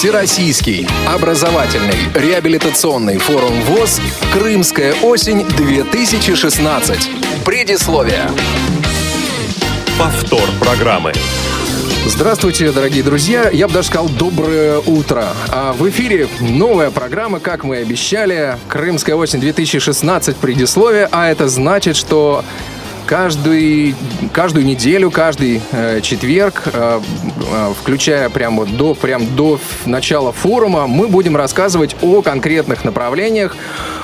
Всероссийский образовательный реабилитационный форум ВОЗ «Крымская осень-2016». Предисловие. Повтор программы. Здравствуйте, дорогие друзья. Я бы даже сказал доброе утро. А в эфире новая программа, как мы и обещали. Крымская осень-2016 предисловие. А это значит, что каждый, каждую неделю, каждый э, четверг, э, э, включая прямо до, прям до начала форума, мы будем рассказывать о конкретных направлениях,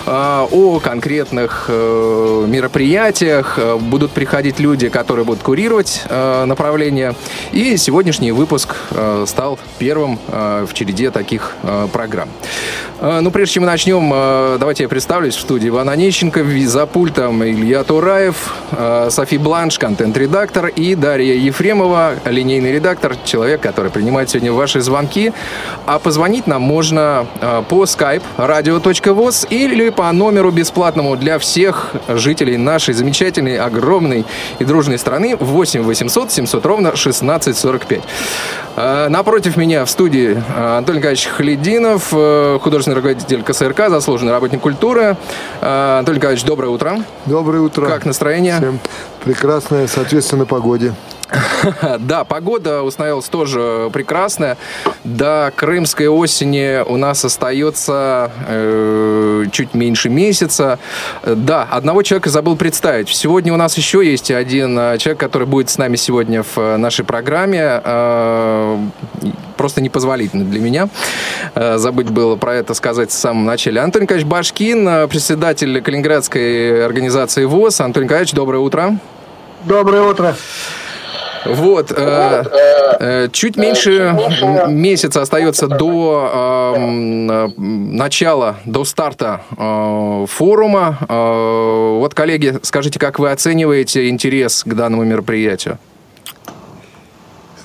э, о конкретных э, мероприятиях. Э, будут приходить люди, которые будут курировать э, направления. И сегодняшний выпуск э, стал первым э, в череде таких э, программ. Э, ну, прежде чем мы начнем, давайте я представлюсь в студии Иван Онищенко, за пультом Илья Тураев, Софи Бланш, контент-редактор, и Дарья Ефремова, линейный редактор, человек, который принимает сегодня ваши звонки. А позвонить нам можно э, по skype radio.voz или по номеру бесплатному для всех жителей нашей замечательной, огромной и дружной страны 8 800 700 ровно 1645. Э, напротив меня в студии э, Антон Николаевич Халидинов, художественный руководитель КСРК, заслуженный работник культуры. Антон Николаевич, доброе утро. Доброе утро. Как настроение? Всем прекрасное, соответственно, погоде. Да, погода установилась тоже прекрасная. До крымской осени у нас остается э, чуть меньше месяца. Да, одного человека забыл представить. Сегодня у нас еще есть один э, человек, который будет с нами сегодня в э, нашей программе. Э, просто непозволительно для меня. Э, забыть было про это сказать в самом начале. Антон Николаевич Башкин, председатель Калининградской организации ВОЗ. Антон Николаевич, доброе утро. Доброе утро. Вот, э, э, чуть меньше месяца остается до э, начала, до старта э, форума. Э, вот, коллеги, скажите, как вы оцениваете интерес к данному мероприятию?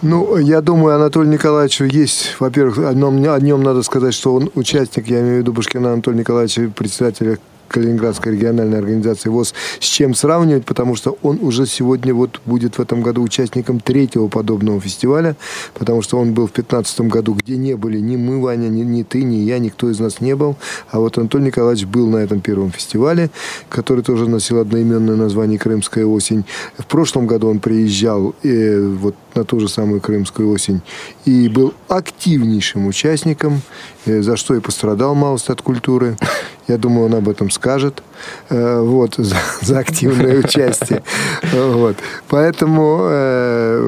Ну, я думаю, Анатолий Николаевич есть, во-первых, о нем, о нем надо сказать, что он участник, я имею в виду Башкина Анатолия Николаевича, председателя Калининградской региональной организации ВОЗ, с чем сравнивать, потому что он уже сегодня вот будет в этом году участником третьего подобного фестиваля, потому что он был в 2015 году, где не были ни мы, Ваня, ни, ни ты, ни я, никто из нас не был, а вот Анатолий Николаевич был на этом первом фестивале, который тоже носил одноименное название «Крымская осень». В прошлом году он приезжал э, вот на ту же самую «Крымскую осень» и был активнейшим участником, за что и пострадал малость от культуры. Я думаю, он об этом скажет. Э, вот, за, за активное участие. Вот. Поэтому, э,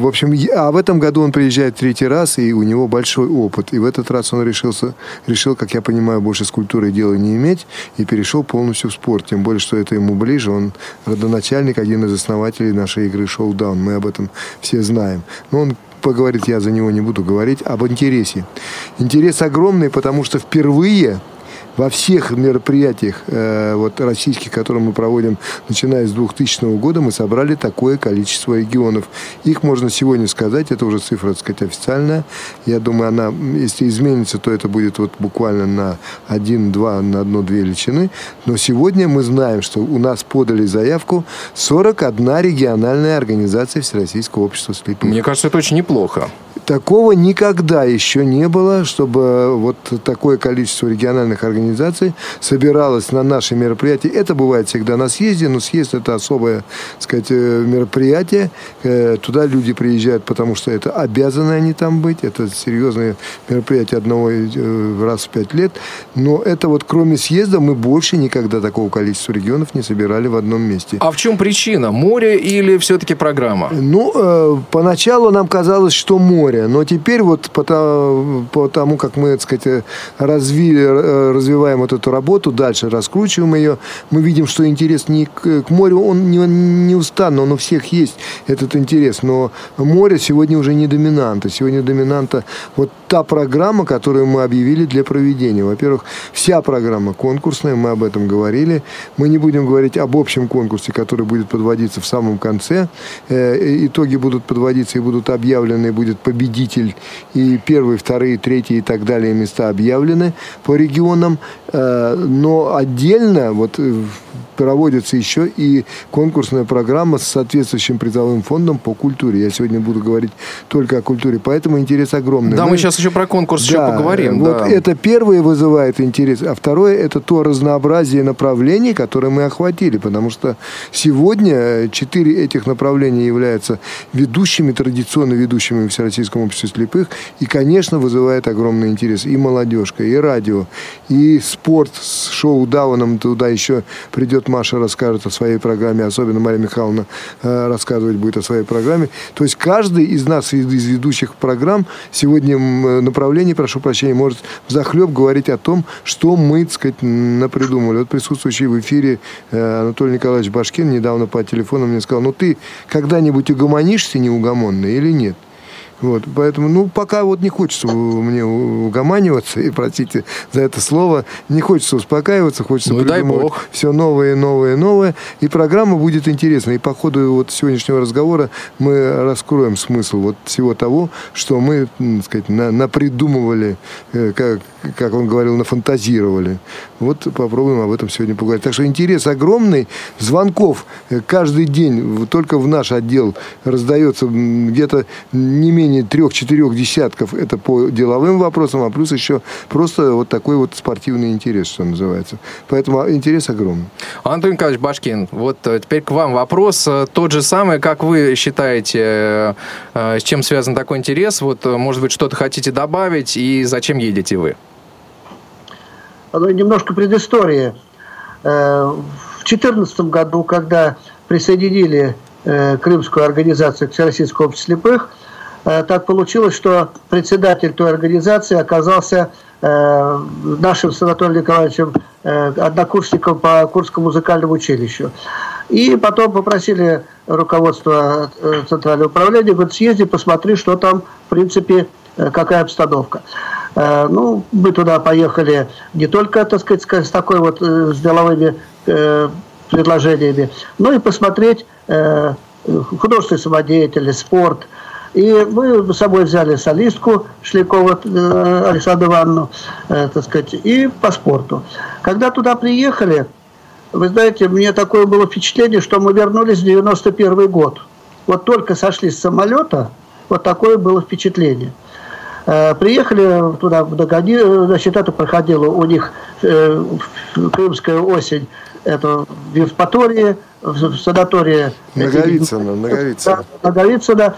в общем, а в этом году он приезжает третий раз, и у него большой опыт. И в этот раз он решился, решил, как я понимаю, больше с культурой дела не иметь, и перешел полностью в спорт. Тем более, что это ему ближе. Он родоначальник, один из основателей нашей игры «Шоу-даун». Мы об этом все знаем. Но он поговорит, я за него не буду говорить, об интересе. Интерес огромный, потому что впервые во всех мероприятиях э, вот, российских, которые мы проводим, начиная с 2000 года, мы собрали такое количество регионов. Их можно сегодня сказать, это уже цифра, так сказать, официальная. Я думаю, она, если изменится, то это будет вот буквально на 1-2, на 1-2 величины. Но сегодня мы знаем, что у нас подали заявку 41 региональная организация Всероссийского общества слепых. Мне кажется, это очень неплохо. Такого никогда еще не было, чтобы вот такое количество региональных организаций собиралось на наши мероприятия. Это бывает всегда на съезде, но съезд это особое, так сказать, э, мероприятие. Э, туда люди приезжают, потому что это обязаны они там быть. Это серьезное мероприятие одного э, раз в пять лет. Но это вот кроме съезда мы больше никогда такого количества регионов не собирали в одном месте. А в чем причина? Море или все-таки программа? Ну, поначалу нам казалось, что море. Но теперь вот по, по тому, как мы, так сказать, развили, э, развиваем вот эту работу, дальше раскручиваем ее, мы видим, что интерес не к, к морю, он не, не устанно, он у всех есть, этот интерес. Но море сегодня уже не доминанта. Сегодня доминанта вот та программа, которую мы объявили для проведения. Во-первых, вся программа конкурсная, мы об этом говорили. Мы не будем говорить об общем конкурсе, который будет подводиться в самом конце. Э, итоги будут подводиться и будут объявлены, будет победитель. И первые, вторые, третьи и так далее места объявлены по регионам. Э, но отдельно вот проводится еще и конкурсная программа с соответствующим призовым фондом по культуре. Я сегодня буду говорить только о культуре, поэтому интерес огромный. Да, мы, мы сейчас еще про конкурс да, еще поговорим. Вот да. это первое вызывает интерес, а второе это то разнообразие направлений, которое мы охватили, потому что сегодня четыре этих направления являются ведущими, традиционно ведущими в Всероссийском обществе слепых, и, конечно, вызывает огромный интерес и молодежка, и радио, и спорт с шоу Дауном, туда еще придет Маша расскажет о своей программе, особенно Мария Михайловна э, рассказывать будет о своей программе. То есть каждый из нас, из ведущих программ, сегодня направлении, прошу прощения, может захлеб говорить о том, что мы, так сказать, напридумали. Вот присутствующий в эфире э, Анатолий Николаевич Башкин недавно по телефону мне сказал, ну ты когда-нибудь угомонишься неугомонный или нет? Вот, поэтому, ну, пока вот не хочется мне угоманиваться, и простите за это слово, не хочется успокаиваться, хочется ну, придумывать все новое, новое, новое. И программа будет интересна. И по ходу вот сегодняшнего разговора мы раскроем смысл вот всего того, что мы, так сказать, на, напридумывали, э, как, как он говорил, нафантазировали. Вот попробуем об этом сегодня поговорить. Так что интерес огромный. Звонков э, каждый день только в наш отдел раздается где-то не менее трех-четырех десятков это по деловым вопросам, а плюс еще просто вот такой вот спортивный интерес, что называется. Поэтому интерес огромный. Антон Николаевич Башкин, вот э, теперь к вам вопрос. Э, тот же самый, как вы считаете, с чем связан такой интерес? Вот, может быть, что-то хотите добавить и зачем едете вы? Немножко предыстории. В 2014 году, когда присоединили Крымскую организацию к Всероссийскому обществу слепых, Э, так получилось, что председатель той организации оказался э, нашим с Анатолием Николаевичем э, однокурсником по Курскому музыкальному училищу. И потом попросили руководство Центрального управления, говорит, съезди, посмотри, что там, в принципе, какая обстановка. Ну, мы туда поехали не только, так сказать, с такой вот, с деловыми предложениями, но и посмотреть художественные самодеятельность, спорт – и мы с собой взяли солистку Шлякова э, Александру Ивановну, э, так сказать, и по спорту. Когда туда приехали, вы знаете, мне такое было впечатление, что мы вернулись в 91 год. Вот только сошли с самолета, вот такое было впечатление. Э, приехали туда в Дагони, значит, это проходило у них э, крымская осень, это в Евпатории, в санатории. Наговицына, Наговицына. Наговицына.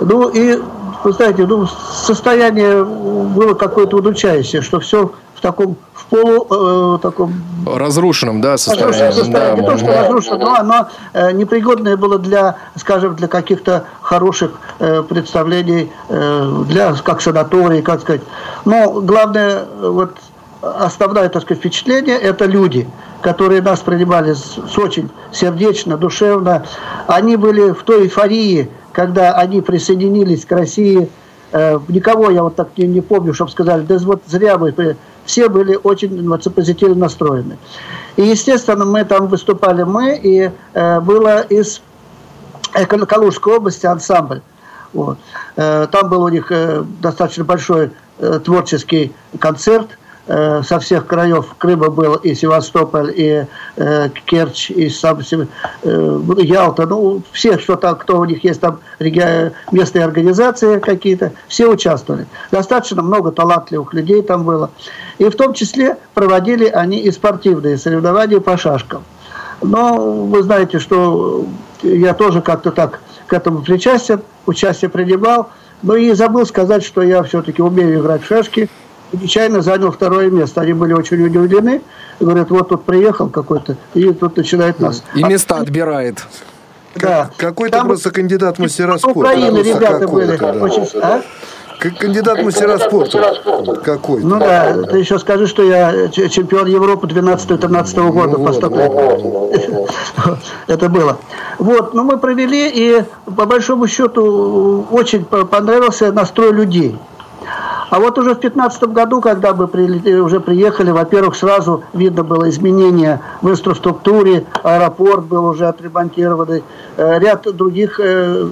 Ну и, вы знаете, ну, состояние было какое-то удручающее, что все в таком в полу э, таком разрушенном, да, состоянии. состоянии. Да, не то, что разрушенном, но оно э, непригодное было для, скажем, для каких-то хороших э, представлений, э, для как санаторий, как сказать. Но главное, вот основное, так сказать, впечатление – это люди, которые нас принимали с, с очень сердечно, душевно. Они были в той эйфории, когда они присоединились к России, никого я вот так не, не помню, чтобы сказали, да вот зря вы, все были очень позитивно настроены. И, естественно, мы там выступали мы, и э, было из Калужской области ансамбль. Вот. Э, там был у них э, достаточно большой э, творческий концерт – Э, со всех краев Крыма был и Севастополь, и э, Керчь, и сам э, Ялта, ну, все, что там, кто у них есть там реги... местные организации какие-то, все участвовали. Достаточно много талантливых людей там было. И в том числе проводили они и спортивные соревнования по шашкам. Но вы знаете, что я тоже как-то так к этому причастен, участие принимал, но и забыл сказать, что я все-таки умею играть в шашки, нечаянно занял второе место. Они были очень удивлены. Говорят, вот тут приехал какой-то, и тут начинает нас... И места отбирает. Да. Какой-то просто кандидат в мастера спорта. Украины ребята были. Да. Очень... А? Кандидат мастера спорта. Какой? Ну да, ты еще скажи, что я чемпион Европы 12-13 года ну, по стоп Это было. Вот, ну мы провели, и по большому счету очень понравился настрой людей. А вот уже в 2015 году, когда мы уже приехали, во-первых, сразу видно было изменение в инфраструктуре, аэропорт был уже отремонтированный, э, ряд других э,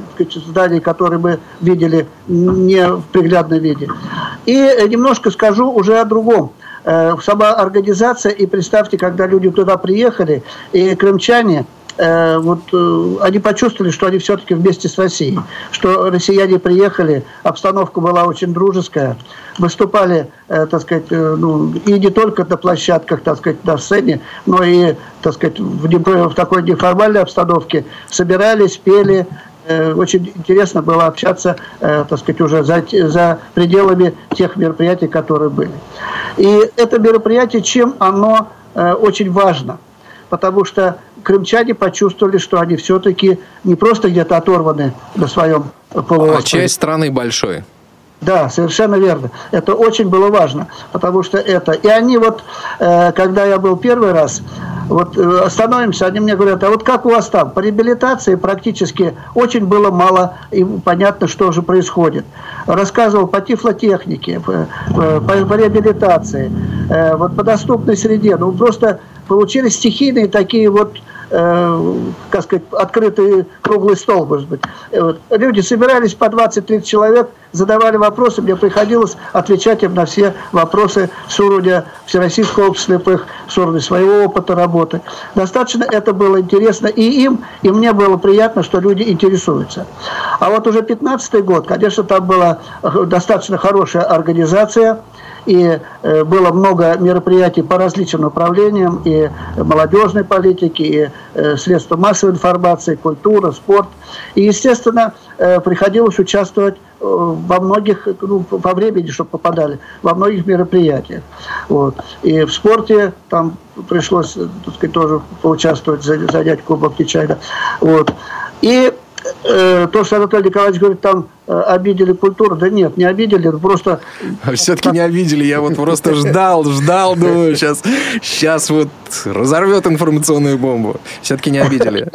зданий, которые мы видели не в приглядном виде. И немножко скажу уже о другом сама организация, и представьте, когда люди туда приехали, и крымчане, Э, вот э, они почувствовали, что они все-таки вместе с Россией, что россияне приехали, обстановка была очень дружеская, выступали, э, так сказать, ну, и не только на площадках, так сказать, на сцене, но и, так сказать, в, в такой неформальной обстановке собирались, пели, очень интересно было общаться, так сказать, уже за, за пределами тех мероприятий, которые были. И это мероприятие, чем оно очень важно? Потому что крымчане почувствовали, что они все-таки не просто где-то оторваны на своем полуострове. А часть страны большой. Да, совершенно верно. Это очень было важно, потому что это... И они вот, э, когда я был первый раз, вот э, остановимся, они мне говорят, а вот как у вас там? По реабилитации практически очень было мало, и понятно, что же происходит. Рассказывал по тифлотехнике, по, по, по реабилитации, э, вот по доступной среде. Ну, просто получились стихийные такие вот э, как сказать, открытый круглый стол, может быть. Э, вот. Люди собирались по 20-30 человек, задавали вопросы, мне приходилось отвечать им на все вопросы с уровня Всероссийского общества слепых, с своего опыта работы. Достаточно это было интересно и им, и мне было приятно, что люди интересуются. А вот уже 15 год, конечно, там была э, достаточно хорошая организация, и э, было много мероприятий по различным направлениям, и молодежной политики, и средства массовой информации, культура, спорт. И, естественно, э, приходилось участвовать во многих, ну, по времени, чтобы попадали, во многих мероприятиях. Вот. И в спорте там пришлось, так сказать, тоже поучаствовать, занять Кубок Кичайна. Вот. И э, то, что Анатолий Николаевич говорит, там э, обидели культуру, да нет, не обидели, просто... А все-таки не обидели, я вот просто ждал, ждал, думаю, сейчас, сейчас вот разорвет информационную бомбу. Все-таки не обидели.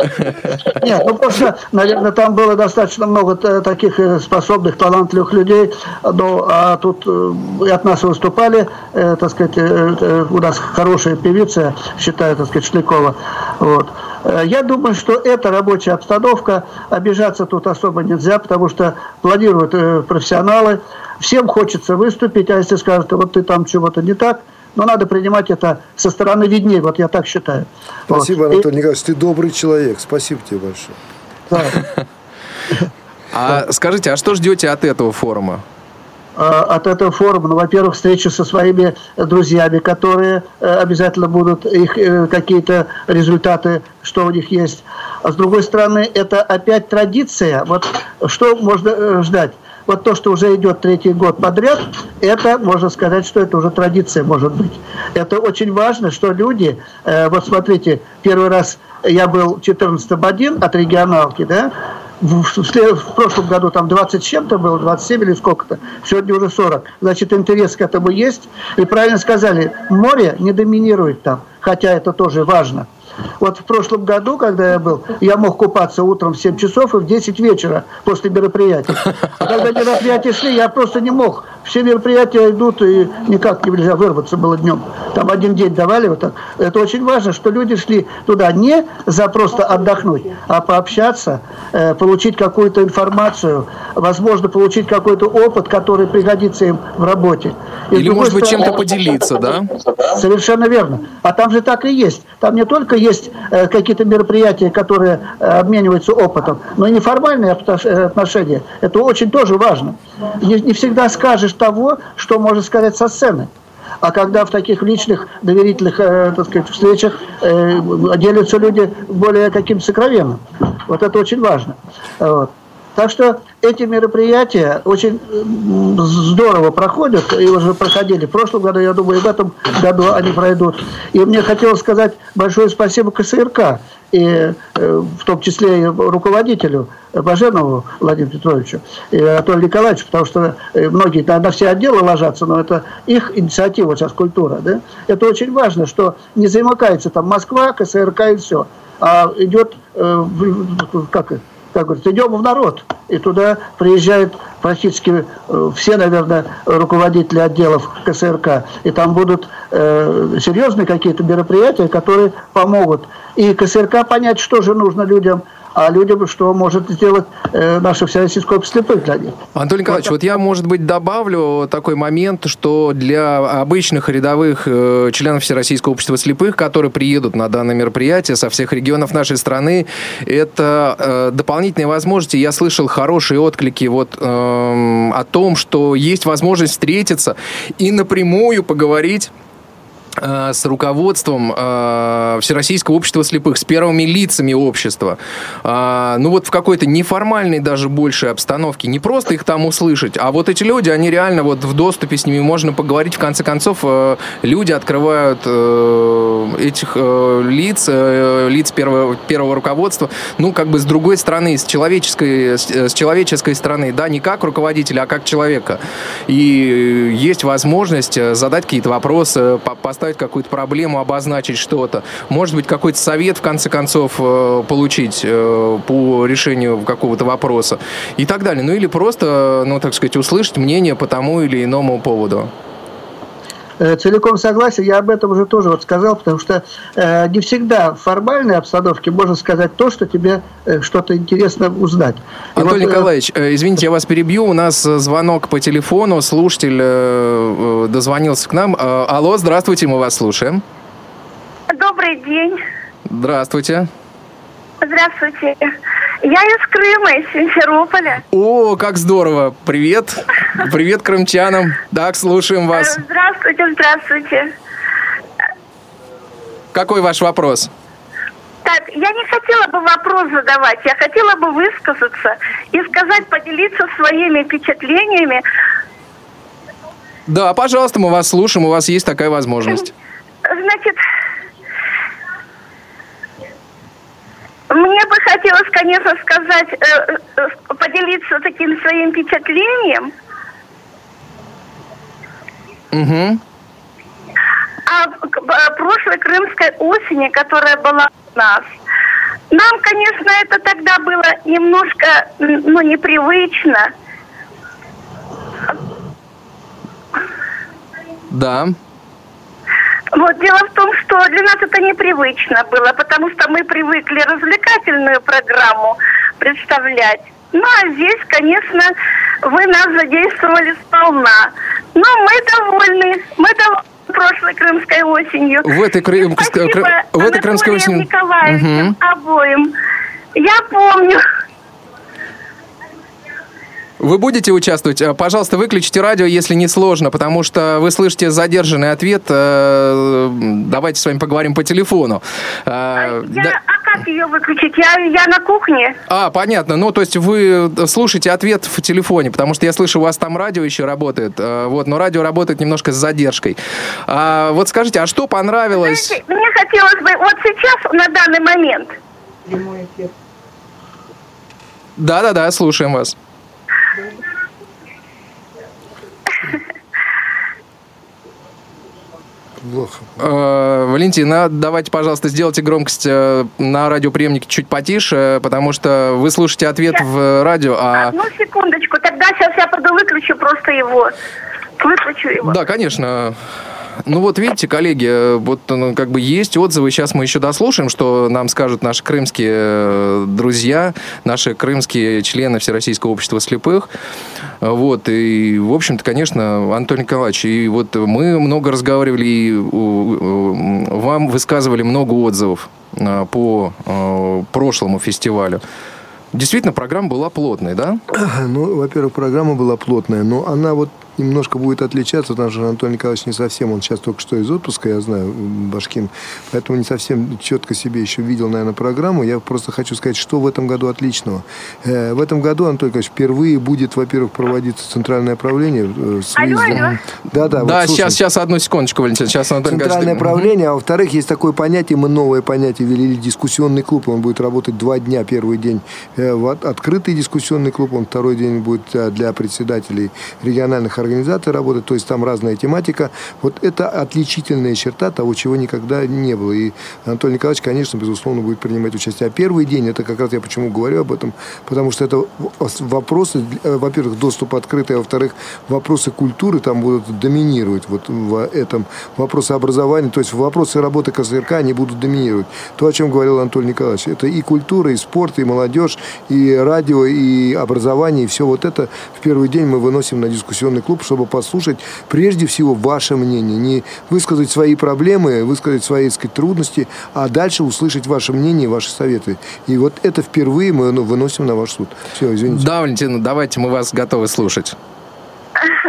Нет, ну просто, наверное, там было достаточно много таких э, способных, талантливых людей, но а тут э, и от нас выступали, э, так сказать, у нас хорошая певица, считаю, так сказать, Шлякова, вот. Э, я думаю, что это рабочая обстановка. Обижаться тут особо нельзя, потому что планируют э, профессионалы. Всем хочется выступить, а если скажут, вот ты там чего-то не так, но надо принимать это со стороны виднее, вот я так считаю. Спасибо, вот. Анатолий Николаевич, ты добрый человек, спасибо тебе большое. Да. А скажите, а что ждете от этого форума? Э, от этого форума. Ну, во-первых, встреча со своими друзьями, которые э, обязательно будут, их э, какие-то результаты, что у них есть. А с другой стороны, это опять традиция. Вот что можно ждать? Вот то, что уже идет третий год подряд, это, можно сказать, что это уже традиция может быть. Это очень важно, что люди, вот смотрите, первый раз я был 14 один от регионалки, да, в, в, прошлом году там 20 с чем-то было, 27 или сколько-то, сегодня уже 40. Значит, интерес к этому есть. И правильно сказали, море не доминирует там, хотя это тоже важно. Вот в прошлом году, когда я был, я мог купаться утром в 7 часов и в 10 вечера после мероприятия. А когда мероприятия шли, я просто не мог. Все мероприятия идут, и никак нельзя вырваться было днем. Там один день давали вот так. Это очень важно, что люди шли туда не за просто отдохнуть, а пообщаться, э, получить какую-то информацию, возможно, получить какой-то опыт, который пригодится им в работе. И Или, может быть, чем-то поделиться, да? Совершенно верно. А там же так и есть. Там не только есть э, какие-то мероприятия, которые э, обмениваются опытом, но и неформальные отношения. Это очень тоже важно. Не, не всегда скажешь того, что можно сказать со сцены. А когда в таких личных доверительных э, так сказать, встречах э, делятся люди более каким-то сокровенным. Вот это очень важно. Вот. Так что эти мероприятия очень здорово проходят и уже проходили. В прошлом году, я думаю, и в этом году они пройдут. И мне хотелось сказать большое спасибо КСРК, и э, в том числе и руководителю Баженову Владимиру Петровичу и Анатолию Николаевичу, потому что э, многие на все отделы ложатся, но это их инициатива сейчас культура. Да? Это очень важно, что не замыкается там Москва, КСРК и все, а идет э, как как говорится, идем в народ. И туда приезжают практически э, все, наверное, руководители отделов КСРК. И там будут э, серьезные какие-то мероприятия, которые помогут. И КСРК понять, что же нужно людям – а людям, что может сделать э, наше Всероссийское общество слепых для них. Антон Николаевич, вот, вот я, может быть, добавлю такой момент, что для обычных рядовых э, членов Всероссийского общества слепых, которые приедут на данное мероприятие со всех регионов нашей страны, это э, дополнительные возможности. Я слышал хорошие отклики вот э, о том, что есть возможность встретиться и напрямую поговорить с руководством э, Всероссийского общества слепых, с первыми лицами общества. Э, ну вот в какой-то неформальной даже большей обстановке. Не просто их там услышать, а вот эти люди, они реально вот в доступе с ними можно поговорить. В конце концов, э, люди открывают э, этих э, лиц, э, лиц первого, первого руководства, ну как бы с другой стороны, с человеческой, с, с человеческой стороны, да, не как руководителя, а как человека. И есть возможность э, задать какие-то вопросы, поставить поставить какую-то проблему, обозначить что-то. Может быть, какой-то совет, в конце концов, э, получить э, по решению какого-то вопроса и так далее. Ну или просто, ну так сказать, услышать мнение по тому или иному поводу. Э, целиком согласен, я об этом уже тоже вот сказал, потому что э, не всегда в формальной обстановке можно сказать то, что тебе э, что-то интересно узнать. Анатолий вот, Николаевич, извините, я вас перебью, у нас звонок по телефону, слушатель дозвонился к нам. Алло, здравствуйте, мы вас слушаем. Добрый день. Здравствуйте. Здравствуйте. Я из Крыма, из Симферополя. О, как здорово. Привет. Привет крымчанам. Так, слушаем вас. Э, здравствуйте, здравствуйте. Какой ваш вопрос? Так, я не хотела бы вопрос задавать, я хотела бы высказаться и сказать, поделиться своими впечатлениями. Да, пожалуйста, мы вас слушаем, у вас есть такая возможность. Значит, Мне бы хотелось, конечно, сказать, э, э, поделиться таким своим впечатлением. Угу. О прошлой крымской осени, которая была у нас. Нам, конечно, это тогда было немножко, ну, непривычно. Да. Вот, дело в том, что для нас это непривычно было, потому что мы привыкли развлекательную программу представлять. Ну, а здесь, конечно, вы нас задействовали сполна. Но мы довольны, мы довольны прошлой крымской осенью. В этой, крым... Спасибо в этой крымской осенью. Николаевичем угу. обоим. Я помню, вы будете участвовать? Э, пожалуйста, выключите радио, если не сложно, потому что вы слышите задержанный ответ. Э, давайте с вами поговорим по телефону. Э, а, я, да. а как ее выключить? Я, я на кухне. А, понятно. Ну, то есть вы слушаете ответ в телефоне, потому что я слышу, у вас там радио еще работает. Вот, но радио работает немножко с задержкой. А, вот скажите, а что понравилось? Знаете, мне хотелось бы вот сейчас, на данный момент. Прямой эфир. Да-да-да, слушаем вас. Плохо. Э, Валентина, давайте, пожалуйста, сделайте громкость э, на радиоприемнике чуть потише, потому что вы слушаете ответ сейчас. в радио, а... Одну секундочку, тогда сейчас я выключу просто его. Выключу его. Да, конечно. Ну вот видите, коллеги, э, вот ну, как бы есть отзывы, сейчас мы еще дослушаем, что нам скажут наши крымские э, друзья, наши крымские члены Всероссийского общества слепых. Вот, и, в общем-то, конечно, Антон Николаевич, и вот мы много разговаривали, и вам высказывали много отзывов э, по прошлому фестивалю. Действительно, программа была плотной, да? Ну, во-первых, программа была плотная, но она вот немножко будет отличаться, потому что Анатолий Николаевич не совсем, он сейчас только что из отпуска, я знаю, Башкин, поэтому не совсем четко себе еще видел, наверное, программу. Я просто хочу сказать, что в этом году отличного. Э, в этом году, Анатолий Николаевич, впервые будет, во-первых, проводиться центральное правление. Э, с алло, алло. Да, да. Да, вот, сейчас, сейчас, одну секундочку, Валентин, сейчас Анатолий Центральное правление, а во-вторых, есть такое понятие, мы новое понятие ввели, дискуссионный клуб, он будет работать два дня, первый день э, открытый дискуссионный клуб, он второй день будет для председателей региональных организаторы работают, то есть там разная тематика. Вот это отличительная черта того, чего никогда не было. И Анатолий Николаевич, конечно, безусловно, будет принимать участие. А первый день, это как раз я почему говорю об этом, потому что это вопросы, э, во-первых, доступ открытый, а во-вторых, вопросы культуры там будут доминировать вот в этом. Вопросы образования, то есть вопросы работы КСРК, они будут доминировать. То, о чем говорил Анатолий Николаевич, это и культура, и спорт, и молодежь, и радио, и образование, и все вот это в первый день мы выносим на дискуссионный клуб, чтобы послушать прежде всего ваше мнение. Не высказать свои проблемы, высказать свои сказать, трудности, а дальше услышать ваше мнение, ваши советы. И вот это впервые мы ну, выносим на ваш суд. Все, извините. Да, Валентина, давайте мы вас готовы слушать.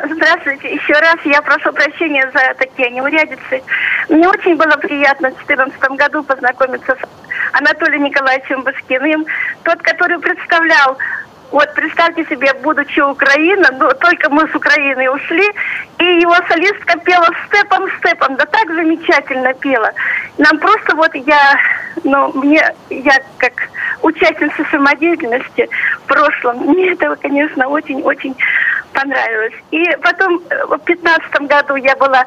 Здравствуйте. Еще раз я прошу прощения за такие неурядицы. Мне очень было приятно в 2014 году познакомиться с Анатолием Николаевичем Баскиным, тот, который представлял вот представьте себе, будучи Украина, ну, только мы с Украины ушли, и его солистка пела степом, степом, да так замечательно пела. Нам просто вот я, ну, мне, я как участница самодеятельности в прошлом, мне этого, конечно, очень-очень понравилось. И потом э, в пятнадцатом году я была,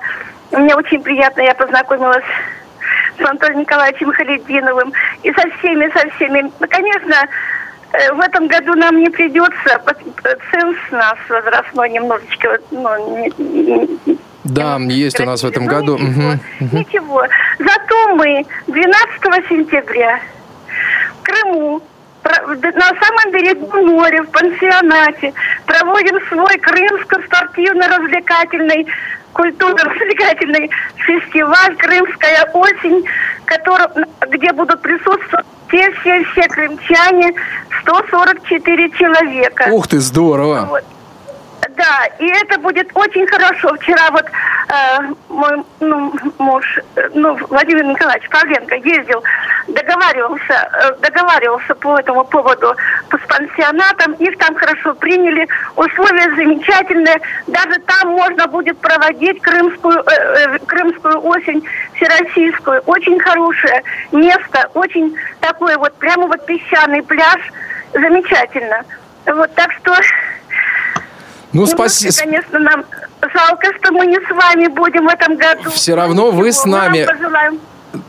мне очень приятно, я познакомилась с Антоном Николаевичем Халидиновым и со всеми, со всеми. Ну, конечно, в этом году нам не придется, ценз нас возрастной немножечко, ну, да, есть у нас в этом году. Ничего, угу. ничего. Зато мы 12 сентября в Крыму на самом берегу моря, в пансионате, проводим свой крымско-спортивно-развлекательный культурно-развлекательный фестиваль «Крымская осень», который, где будут присутствовать все-все-все крымчане, 144 человека. Ух ты, здорово! Вот. Да, и это будет очень хорошо. Вчера вот э, мой ну, муж, э, ну, Владимир Николаевич Павленко ездил, договаривался, э, договаривался по этому поводу по пансионатам. Их там хорошо приняли, условия замечательные. Даже там можно будет проводить крымскую, э, э, крымскую осень всероссийскую. Очень хорошее место, очень такой вот прямо вот песчаный пляж. Замечательно. Вот так что ну, спасибо. Конечно, нам жалко, что мы не с вами будем в этом году. Все равно вы с нами.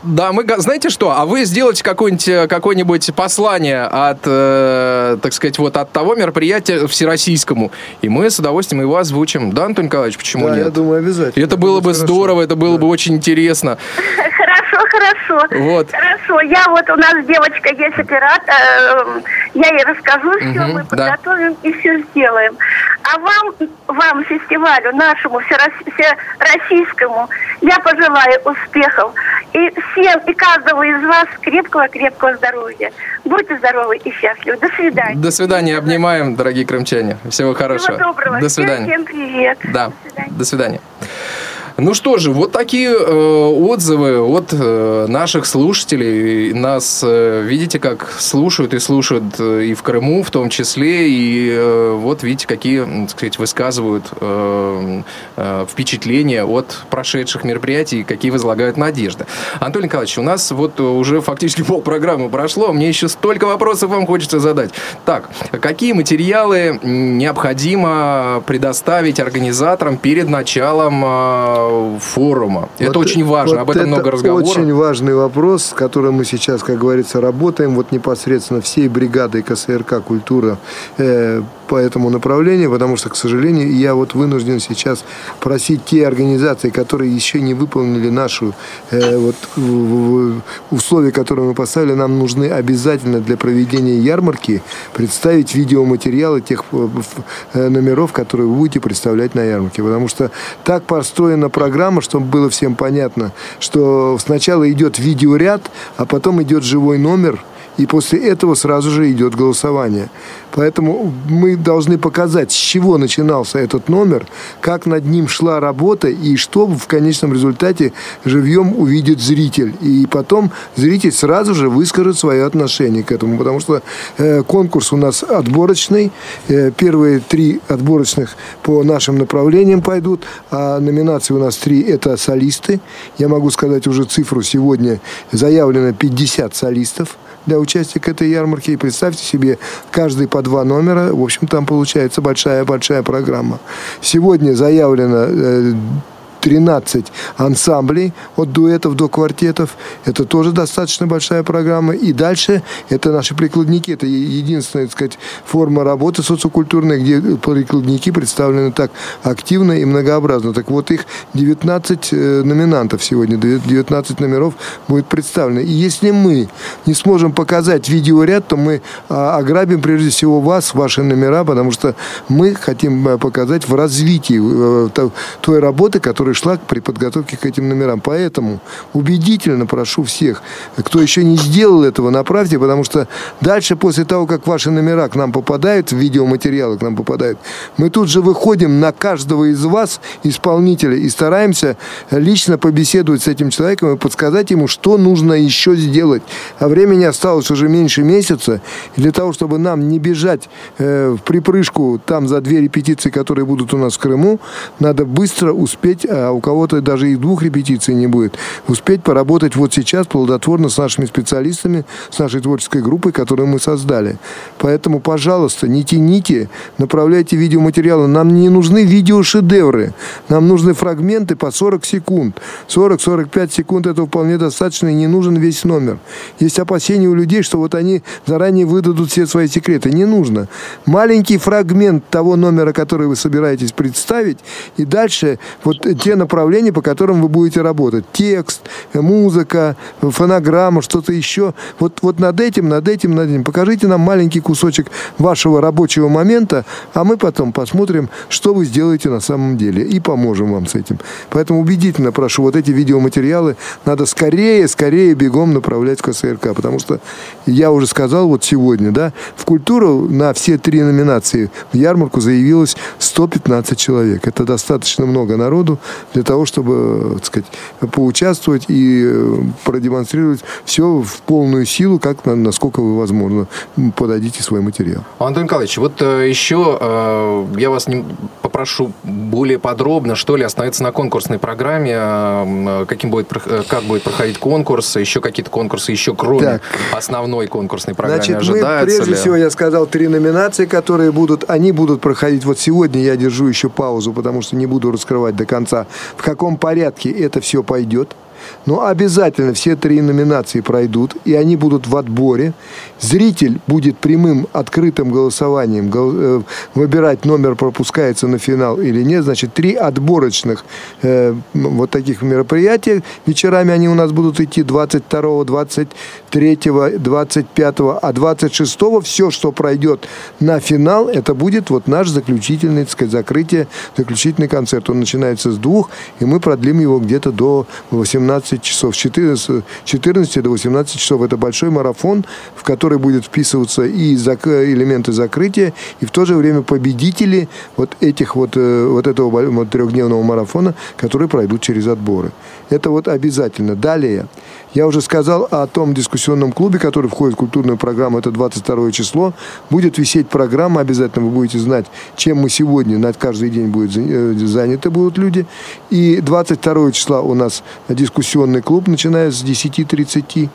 Да, мы, знаете что, а вы сделайте какое-нибудь э, какое послание от, э, так сказать, вот от того мероприятия всероссийскому, и мы с удовольствием его озвучим. Да, Антон Николаевич, почему да, нет? я думаю, обязательно. Это было бы хорошо. здорово, это было да. бы очень интересно. Хорошо, хорошо. Вот. Хорошо, я вот, у нас девочка есть оператор, э, я ей расскажу все, угу, мы подготовим да. и все сделаем. А вам, вам, фестивалю нашему, всероссийскому, я пожелаю успехов. И всем и каждого из вас крепкого-крепкого здоровья. Будьте здоровы и счастливы. До свидания. До свидания. Обнимаем, дорогие крымчане. Всего хорошего. Всего доброго. До свидания. Всем, всем привет. Да. До свидания. До свидания. Ну что же, вот такие э, отзывы от э, наших слушателей. Нас, э, видите, как слушают и слушают э, и в Крыму в том числе. И э, вот видите, какие, так сказать, высказывают э, э, впечатления от прошедших мероприятий, какие возлагают надежды. Анатолий Николаевич, у нас вот уже фактически полпрограммы прошло. Мне еще столько вопросов вам хочется задать. Так, какие материалы необходимо предоставить организаторам перед началом форума. Вот, это очень важно, вот об этом это много разговоров. очень важный вопрос, с которым мы сейчас, как говорится, работаем. Вот непосредственно всей бригадой КСРК «Культура» э, по этому направлению, потому что, к сожалению, я вот вынужден сейчас просить те организации, которые еще не выполнили нашу э, вот, условия, которые мы поставили, нам нужны обязательно для проведения ярмарки представить видеоматериалы тех э, э, номеров, которые вы будете представлять на ярмарке. Потому что так построена программа, чтобы было всем понятно, что сначала идет видеоряд, а потом идет живой номер – и после этого сразу же идет голосование. Поэтому мы должны показать, с чего начинался этот номер, как над ним шла работа и что в конечном результате живьем увидит зритель. И потом зритель сразу же выскажет свое отношение к этому, потому что э, конкурс у нас отборочный. Э, первые три отборочных по нашим направлениям пойдут, а номинации у нас три – это солисты. Я могу сказать уже цифру сегодня заявлено 50 солистов для участник этой ярмарки. И представьте себе, каждый по два номера. В общем, там получается большая-большая программа. Сегодня заявлено э, 13 ансамблей от дуэтов до квартетов. Это тоже достаточно большая программа. И дальше это наши прикладники. Это единственная, так сказать, форма работы социокультурной, где прикладники представлены так активно и многообразно. Так вот, их 19 э, номинантов сегодня, 19 номеров будет представлено. И если мы не сможем показать видеоряд, то мы а, ограбим прежде всего вас, ваши номера, потому что мы хотим э, показать в развитии э, той работы, которая шла при подготовке к этим номерам. Поэтому убедительно прошу всех, кто еще не сделал этого, направьте, потому что дальше, после того, как ваши номера к нам попадают, видеоматериалы к нам попадают, мы тут же выходим на каждого из вас, исполнителя, и стараемся лично побеседовать с этим человеком и подсказать ему, что нужно еще сделать. А времени осталось уже меньше месяца, и для того, чтобы нам не бежать э, в припрыжку там за две репетиции, которые будут у нас в Крыму, надо быстро успеть э, а у кого-то даже и двух репетиций не будет, успеть поработать вот сейчас плодотворно с нашими специалистами, с нашей творческой группой, которую мы создали. Поэтому, пожалуйста, не тяните, направляйте видеоматериалы. Нам не нужны видеошедевры, нам нужны фрагменты по 40 секунд. 40-45 секунд этого вполне достаточно, и не нужен весь номер. Есть опасения у людей, что вот они заранее выдадут все свои секреты. Не нужно. Маленький фрагмент того номера, который вы собираетесь представить, и дальше вот те направления, по которым вы будете работать. Текст, музыка, фонограмма, что-то еще. Вот, вот над этим, над этим, над этим. Покажите нам маленький кусочек вашего рабочего момента, а мы потом посмотрим, что вы сделаете на самом деле. И поможем вам с этим. Поэтому убедительно прошу, вот эти видеоматериалы надо скорее, скорее бегом направлять в КСРК. Потому что я уже сказал вот сегодня, да, в культуру на все три номинации в ярмарку заявилось 115 человек. Это достаточно много народу для того, чтобы, так сказать, поучаствовать и э, продемонстрировать все в полную силу, как насколько вы возможно подадите свой материал. Антон Николаевич, вот э, еще э, я вас попрошу более подробно, что ли, остановиться на конкурсной программе, каким будет, как будет проходить конкурс, еще какие-то конкурсы, еще кроме так. основной конкурсной программы Значит, ожидается мы, прежде ли? всего, я сказал, три номинации, которые будут, они будут проходить, вот сегодня я держу еще паузу, потому что не буду раскрывать до конца в каком порядке это все пойдет – но обязательно все три номинации пройдут, и они будут в отборе. Зритель будет прямым, открытым голосованием э, выбирать, номер пропускается на финал или нет. Значит, три отборочных э, вот таких мероприятия. Вечерами они у нас будут идти 22, 23, 25, а 26 все, что пройдет на финал, это будет вот наш заключительный, так сказать, закрытие, заключительный концерт. Он начинается с двух, и мы продлим его где-то до 18 18 часов. С 14, 14 до 18 часов. Это большой марафон, в который будет вписываться и зак элементы закрытия, и в то же время победители вот этих вот, э, вот этого вот трехдневного марафона, которые пройдут через отборы. Это вот обязательно. Далее, я уже сказал о том дискуссионном клубе, который входит в культурную программу, это 22 число. Будет висеть программа, обязательно вы будете знать, чем мы сегодня, на каждый день будет э, заняты будут люди. И 22 числа у нас дискуссионный клуб, начиная с 10.30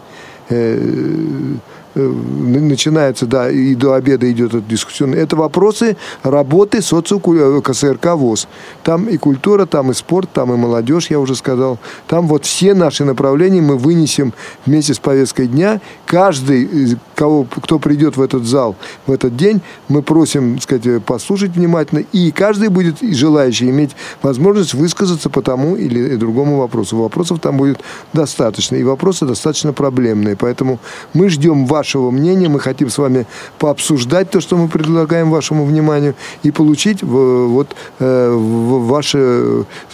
Э, начинается, да, и до обеда идет эта дискуссионная. Это вопросы работы социо э, КСРК ВОЗ. Там и культура, там и спорт, там и молодежь, я уже сказал. Там вот все наши направления мы вынесем вместе с повесткой дня. Каждый, кого, кто придет в этот зал в этот день, мы просим, так сказать, послушать внимательно. И каждый будет, желающий, иметь возможность высказаться по тому или другому вопросу. Вопросов там будет достаточно. И вопросы достаточно проблемные. Поэтому мы ждем вашего мнения. Мы хотим с вами пообсуждать то, что мы предлагаем вашему вниманию, и получить вот э, ваш,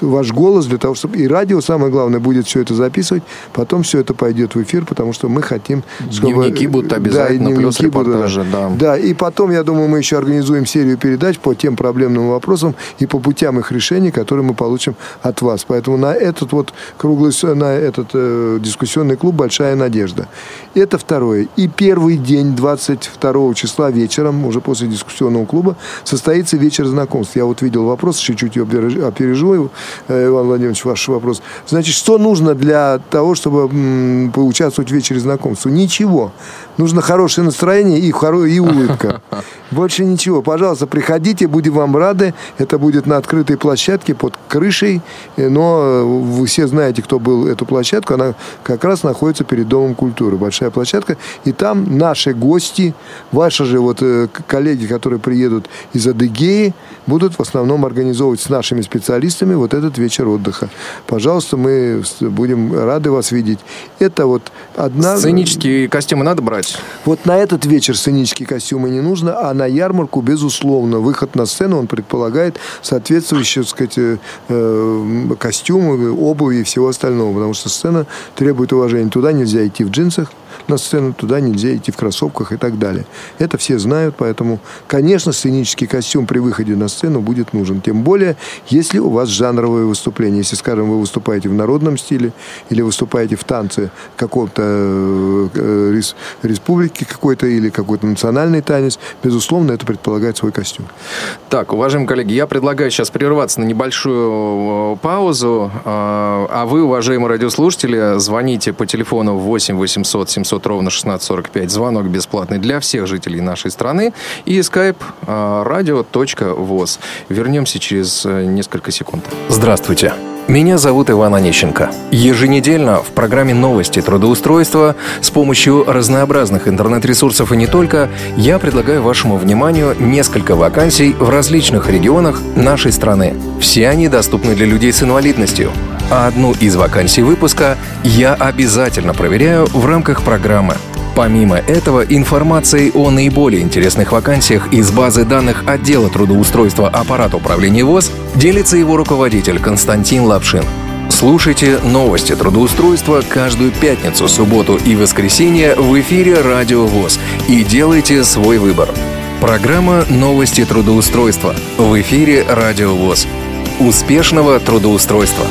ваш голос для того, чтобы... И радио, самое главное, будет все это записывать. Потом все это пойдет в эфир, потому что мы хотим... Чтобы... Дневники будут обязательно, да, плюс репортажи, будут, да. Да, и потом, я думаю, мы еще организуем серию передач по тем проблемным вопросам и по путям их решения, которые мы получим от вас. Поэтому на этот вот круглый, на этот э, дискуссионный клуб большая надежда. Это второе. И первый день, 22 числа вечером, уже после дискуссионного клуба, состоится вечер знакомств. Я вот видел вопрос, чуть-чуть опережу, э, Иван Владимирович, ваш вопрос. Значит, что нужно для того, чтобы поучаствовать в вечере знакомств? Ничего. Нужно хорошее настроение и, хоро... и улыбка. Больше ничего. Пожалуйста, приходите, будем вам рады. Это будет на открытой площадке под крышей. Но вы все знаете, кто был эту площадку. Она как раз находится перед Домом культуры. Большая площадка. И там наши гости, ваши же вот э, коллеги, которые приедут из Адыгеи, будут в основном организовывать с нашими специалистами вот этот вечер отдыха. Пожалуйста, мы будем рады вас видеть. Это вот одна... Сценические костюмы надо брать? Вот на этот вечер сценические костюмы не нужно, а на ярмарку, безусловно, выход на сцену, он предполагает соответствующие, так сказать, э, э, костюмы, обуви и всего остального, потому что сцена требует уважения. Туда нельзя идти в джинсах, на сцену, туда нельзя идти в кроссовках и так далее. Это все знают, поэтому, конечно, сценический костюм при выходе на сцену будет нужен. Тем более, если у вас жанровое выступление. Если, скажем, вы выступаете в народном стиле или выступаете в танце какого-то э, республики какой-то или какой-то национальный танец, безусловно, это предполагает свой костюм. Так, уважаемые коллеги, я предлагаю сейчас прерваться на небольшую э, паузу, а, а вы, уважаемые радиослушатели, звоните по телефону 8 800 700 ровно 1645. Звонок бесплатный для всех жителей нашей страны. И skype radio.voz. Вернемся через э, несколько секунд. Здравствуйте. Меня зовут Иван Онищенко. Еженедельно в программе «Новости трудоустройства» с помощью разнообразных интернет-ресурсов и не только я предлагаю вашему вниманию несколько вакансий в различных регионах нашей страны. Все они доступны для людей с инвалидностью. А одну из вакансий выпуска я обязательно проверяю в рамках программы. Помимо этого, информацией о наиболее интересных вакансиях из базы данных отдела трудоустройства аппарата управления ВОЗ делится его руководитель Константин Лапшин. Слушайте новости трудоустройства каждую пятницу, субботу и воскресенье в эфире Радио ВОЗ и делайте свой выбор. Программа «Новости трудоустройства» в эфире Радио ВОЗ. Успешного трудоустройства!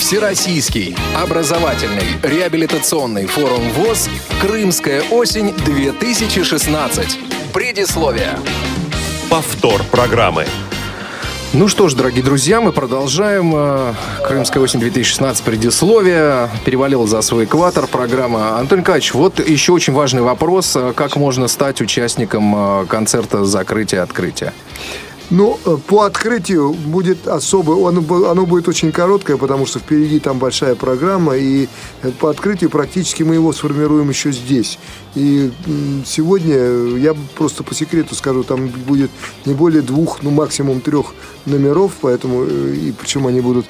Всероссийский образовательный реабилитационный форум ВОЗ «Крымская осень-2016». Предисловие. Повтор программы. Ну что ж, дорогие друзья, мы продолжаем. Э, Крымская осень 2016 предисловие. Перевалил за свой экватор программа. Антон Николаевич, вот еще очень важный вопрос. Как можно стать участником э, концерта закрытия-открытия? Ну, э, по открытию будет особо, оно, оно будет очень короткое, потому что впереди там большая программа, и э, по открытию практически мы его сформируем еще здесь. И сегодня, э, я просто по секрету скажу, там будет не более двух, ну максимум трех номеров, поэтому, и причем они будут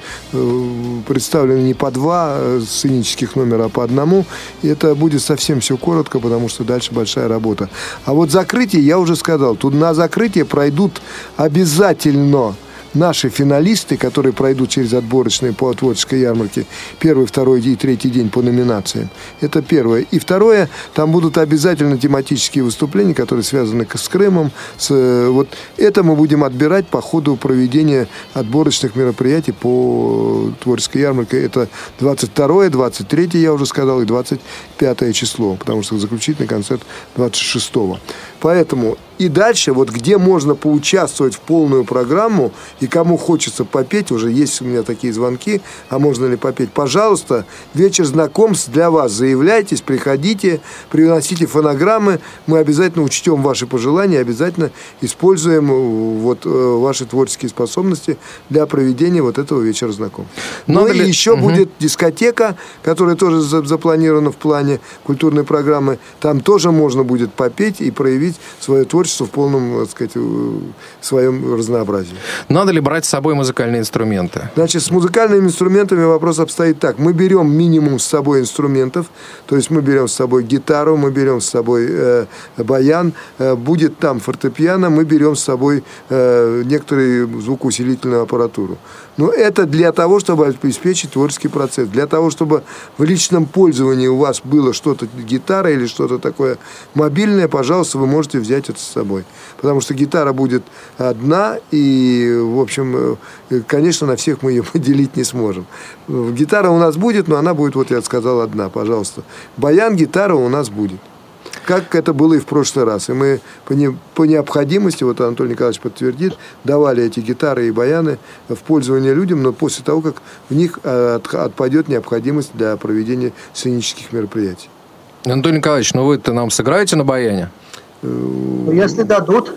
представлены не по два сценических номера, а по одному. И это будет совсем все коротко, потому что дальше большая работа. А вот закрытие, я уже сказал, тут на закрытие пройдут обязательно наши финалисты, которые пройдут через отборочные по творческой ярмарке первый, второй и третий день по номинациям. Это первое. И второе, там будут обязательно тематические выступления, которые связаны с Крымом. С, э, вот это мы будем отбирать по ходу проведения отборочных мероприятий по творческой ярмарке. Это 22, 23, я уже сказал, и 25 число, потому что заключительный концерт 26. Поэтому и дальше, вот где можно поучаствовать в полную программу, и кому хочется попеть, уже есть у меня такие звонки, а можно ли попеть, пожалуйста, вечер знакомств для вас. Заявляйтесь, приходите, приносите фонограммы, мы обязательно учтем ваши пожелания, обязательно используем э, вот э, ваши творческие способности для проведения вот этого вечера знакомств. Ну и еще угу. будет дискотека, которая тоже запланирована в плане культурной программы. Там тоже можно будет попеть и проявить свое творчество творчество в полном, так сказать, э, своем разнообразии. Надо ли брать с собой музыкальные инструменты? Значит, с музыкальными инструментами вопрос обстоит так. Мы берем минимум с собой инструментов, то есть мы берем с собой гитару, мы берем с собой э, баян, э, будет там фортепиано, мы берем с собой э, некоторые звукоусилительную аппаратуру. Но это для того, чтобы обеспечить творческий процесс. Для того, чтобы в личном пользовании у вас было что-то, гитара или что-то такое мобильное, пожалуйста, вы можете взять это с собой. Потому что гитара будет одна, и, в общем, э, конечно, на всех мы ее поделить не сможем. Гитара у нас будет, но она будет, вот я сказал, одна, пожалуйста. Баян, гитара у нас будет. Как это было и в прошлый раз. И мы по, не, по необходимости, вот Анатолий Николаевич подтвердит, давали эти гитары и баяны в пользование людям, но после того, как в них э, от, отпадет необходимость для проведения сценических мероприятий. Анатолий Николаевич, ну вы-то нам сыграете на баяне? Ну, если дадут.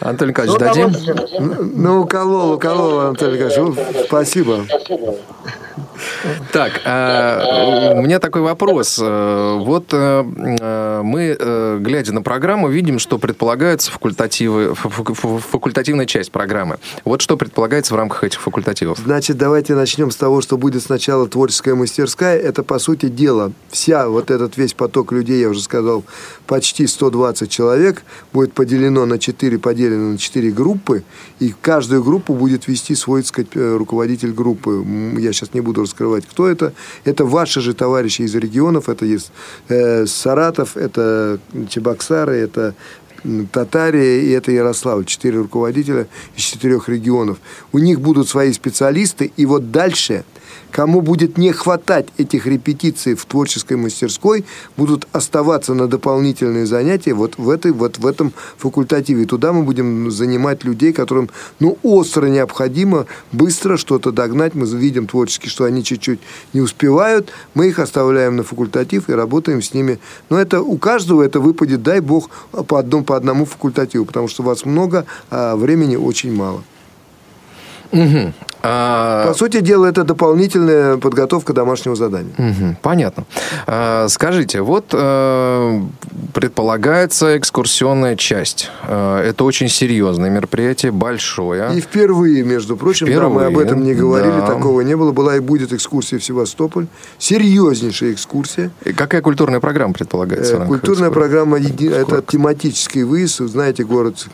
Анатолий Николаевич, дадим? Ну, уколол, уколол, Анатолий Николаевич. Спасибо. Так, а, у меня такой вопрос. Э, вот э, э, мы, глядя на программу, видим, что предполагается факультативная часть программы. Вот что предполагается в рамках этих факультативов? Значит, давайте начнем с того, что будет сначала творческая мастерская. Это, по сути дела, вся вот этот весь поток людей, я уже сказал, почти 120 человек, будет поделено на 4, поделено на 4 группы, и каждую группу будет вести свой, так сказать, руководитель группы. Я сейчас не буду раскрывать, кто это. Это ваши же товарищи из регионов, это есть э, Саратов, это Чебоксары, это Татария и это Ярославль. Четыре руководителя из четырех регионов. У них будут свои специалисты, и вот дальше – Кому будет не хватать этих репетиций в творческой мастерской, будут оставаться на дополнительные занятия вот в, этой, вот в этом факультативе. Туда мы будем занимать людей, которым ну, остро необходимо быстро что-то догнать. Мы видим творчески, что они чуть-чуть не успевают. Мы их оставляем на факультатив и работаем с ними. Но это у каждого это выпадет, дай бог, по одному, по одному факультативу, потому что вас много, а времени очень мало. Угу. А... По сути дела, это дополнительная подготовка домашнего задания. Угу, понятно. А, скажите, вот а, предполагается экскурсионная часть. А, это очень серьезное мероприятие, большое. И впервые, между прочим, впервые, да, мы об этом не говорили, да. такого не было. Была и будет экскурсия в Севастополь. Серьезнейшая экскурсия. И какая культурная программа предполагается? Э, культурная программа, это тематический выезд. Вы знаете, город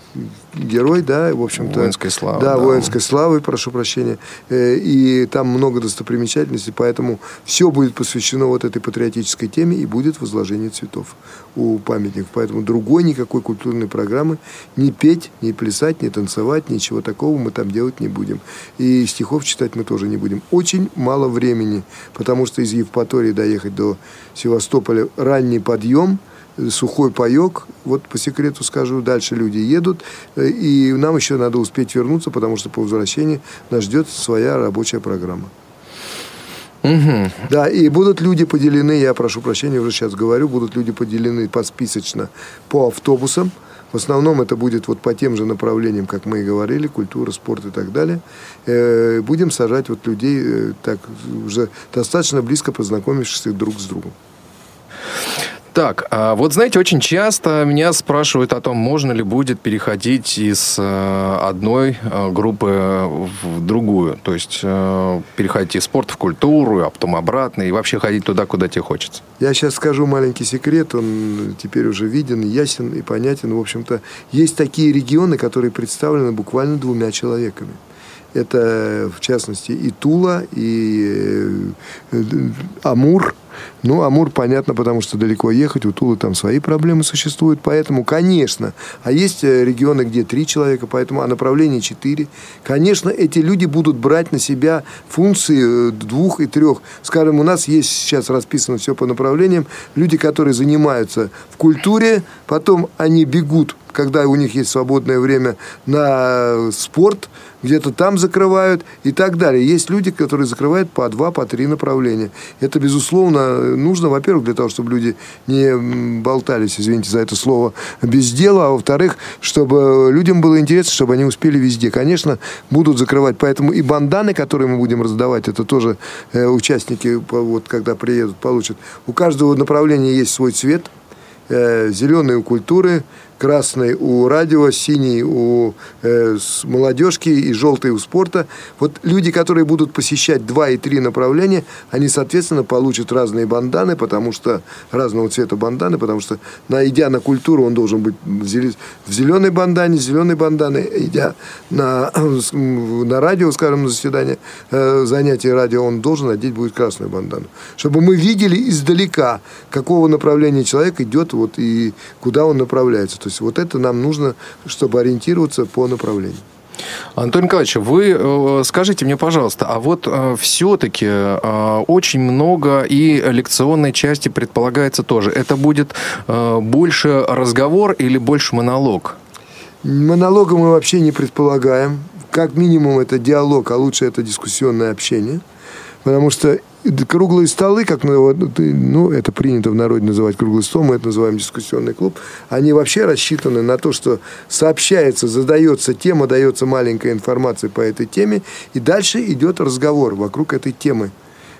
герой, да, в общем-то. Воинской славы. Да, да, воинской славы, прошу прощения. Э, и там много достопримечательностей, поэтому все будет посвящено вот этой патриотической теме и будет возложение цветов у памятников. Поэтому другой никакой культурной программы не петь, не плясать, не танцевать, ничего такого мы там делать не будем. И стихов читать мы тоже не будем. Очень мало времени, потому что из Евпатории доехать до Севастополя ранний подъем – сухой паек. Вот по секрету скажу, дальше люди едут, э, и нам еще надо успеть вернуться, потому что по возвращении нас ждет своя рабочая программа. Угу. Да, и будут люди поделены, я прошу прощения, уже сейчас говорю, будут люди поделены подсписочно по автобусам. В основном это будет вот по тем же направлениям, как мы и говорили, культура, спорт и так далее. Э, будем сажать вот людей э, так уже достаточно близко познакомившихся друг с другом. Так, а вот знаете, очень часто меня спрашивают о том, можно ли будет переходить из э, одной э, группы в другую. То есть э, переходить из спорта в культуру, а потом обратно, и вообще ходить туда, куда тебе хочется. Я сейчас скажу маленький секрет, он теперь уже виден, ясен и понятен. В общем-то, есть такие регионы, которые представлены буквально двумя человеками. Это, в частности, и Тула, и Амур – ну, Амур, понятно, потому что далеко ехать, у Тулы там свои проблемы существуют, поэтому, конечно, а есть э, регионы, где три человека, поэтому, а направлений четыре, конечно, эти люди будут брать на себя функции э, двух и трех. Скажем, у нас есть сейчас расписано все по направлениям, люди, которые занимаются в культуре, потом они бегут когда у них есть свободное время на спорт, где-то там закрывают и так далее. Есть люди, которые закрывают по два, по три направления. Это, безусловно, нужно, во-первых, для того, чтобы люди не болтались, извините за это слово, без дела, а во-вторых, чтобы людям было интересно, чтобы они успели везде. Конечно, будут закрывать. Поэтому и банданы, которые мы будем раздавать, это тоже э, участники, вот, когда приедут, получат. У каждого направления есть свой цвет. Э, зеленые у культуры, красный у радио, синий у э, молодежки и желтый у спорта. Вот люди, которые будут посещать два и три направления, они, соответственно, получат разные банданы, потому что разного цвета банданы, потому что, идя на культуру, он должен быть в зеленой бандане, зеленой банданы, идя на, на радио, скажем, на заседание, э, занятие радио, он должен надеть будет красную бандану. Чтобы мы видели издалека, какого направления человек идет вот, и куда он направляется. То есть вот это нам нужно, чтобы ориентироваться по направлению. Антон Николаевич, вы э, скажите мне, пожалуйста, а вот э, все-таки э, очень много и лекционной части предполагается тоже. Это будет больше разговор или больше монолог? Монолога мы вообще не предполагаем. Как минимум это диалог, а лучше это дискуссионное общение. Потому что круглые столы, как ну, ну, это принято в народе называть круглый стол, мы это называем дискуссионный клуб, они вообще рассчитаны на то, что сообщается, задается тема, дается маленькая информация по этой теме, и дальше идет разговор вокруг этой темы.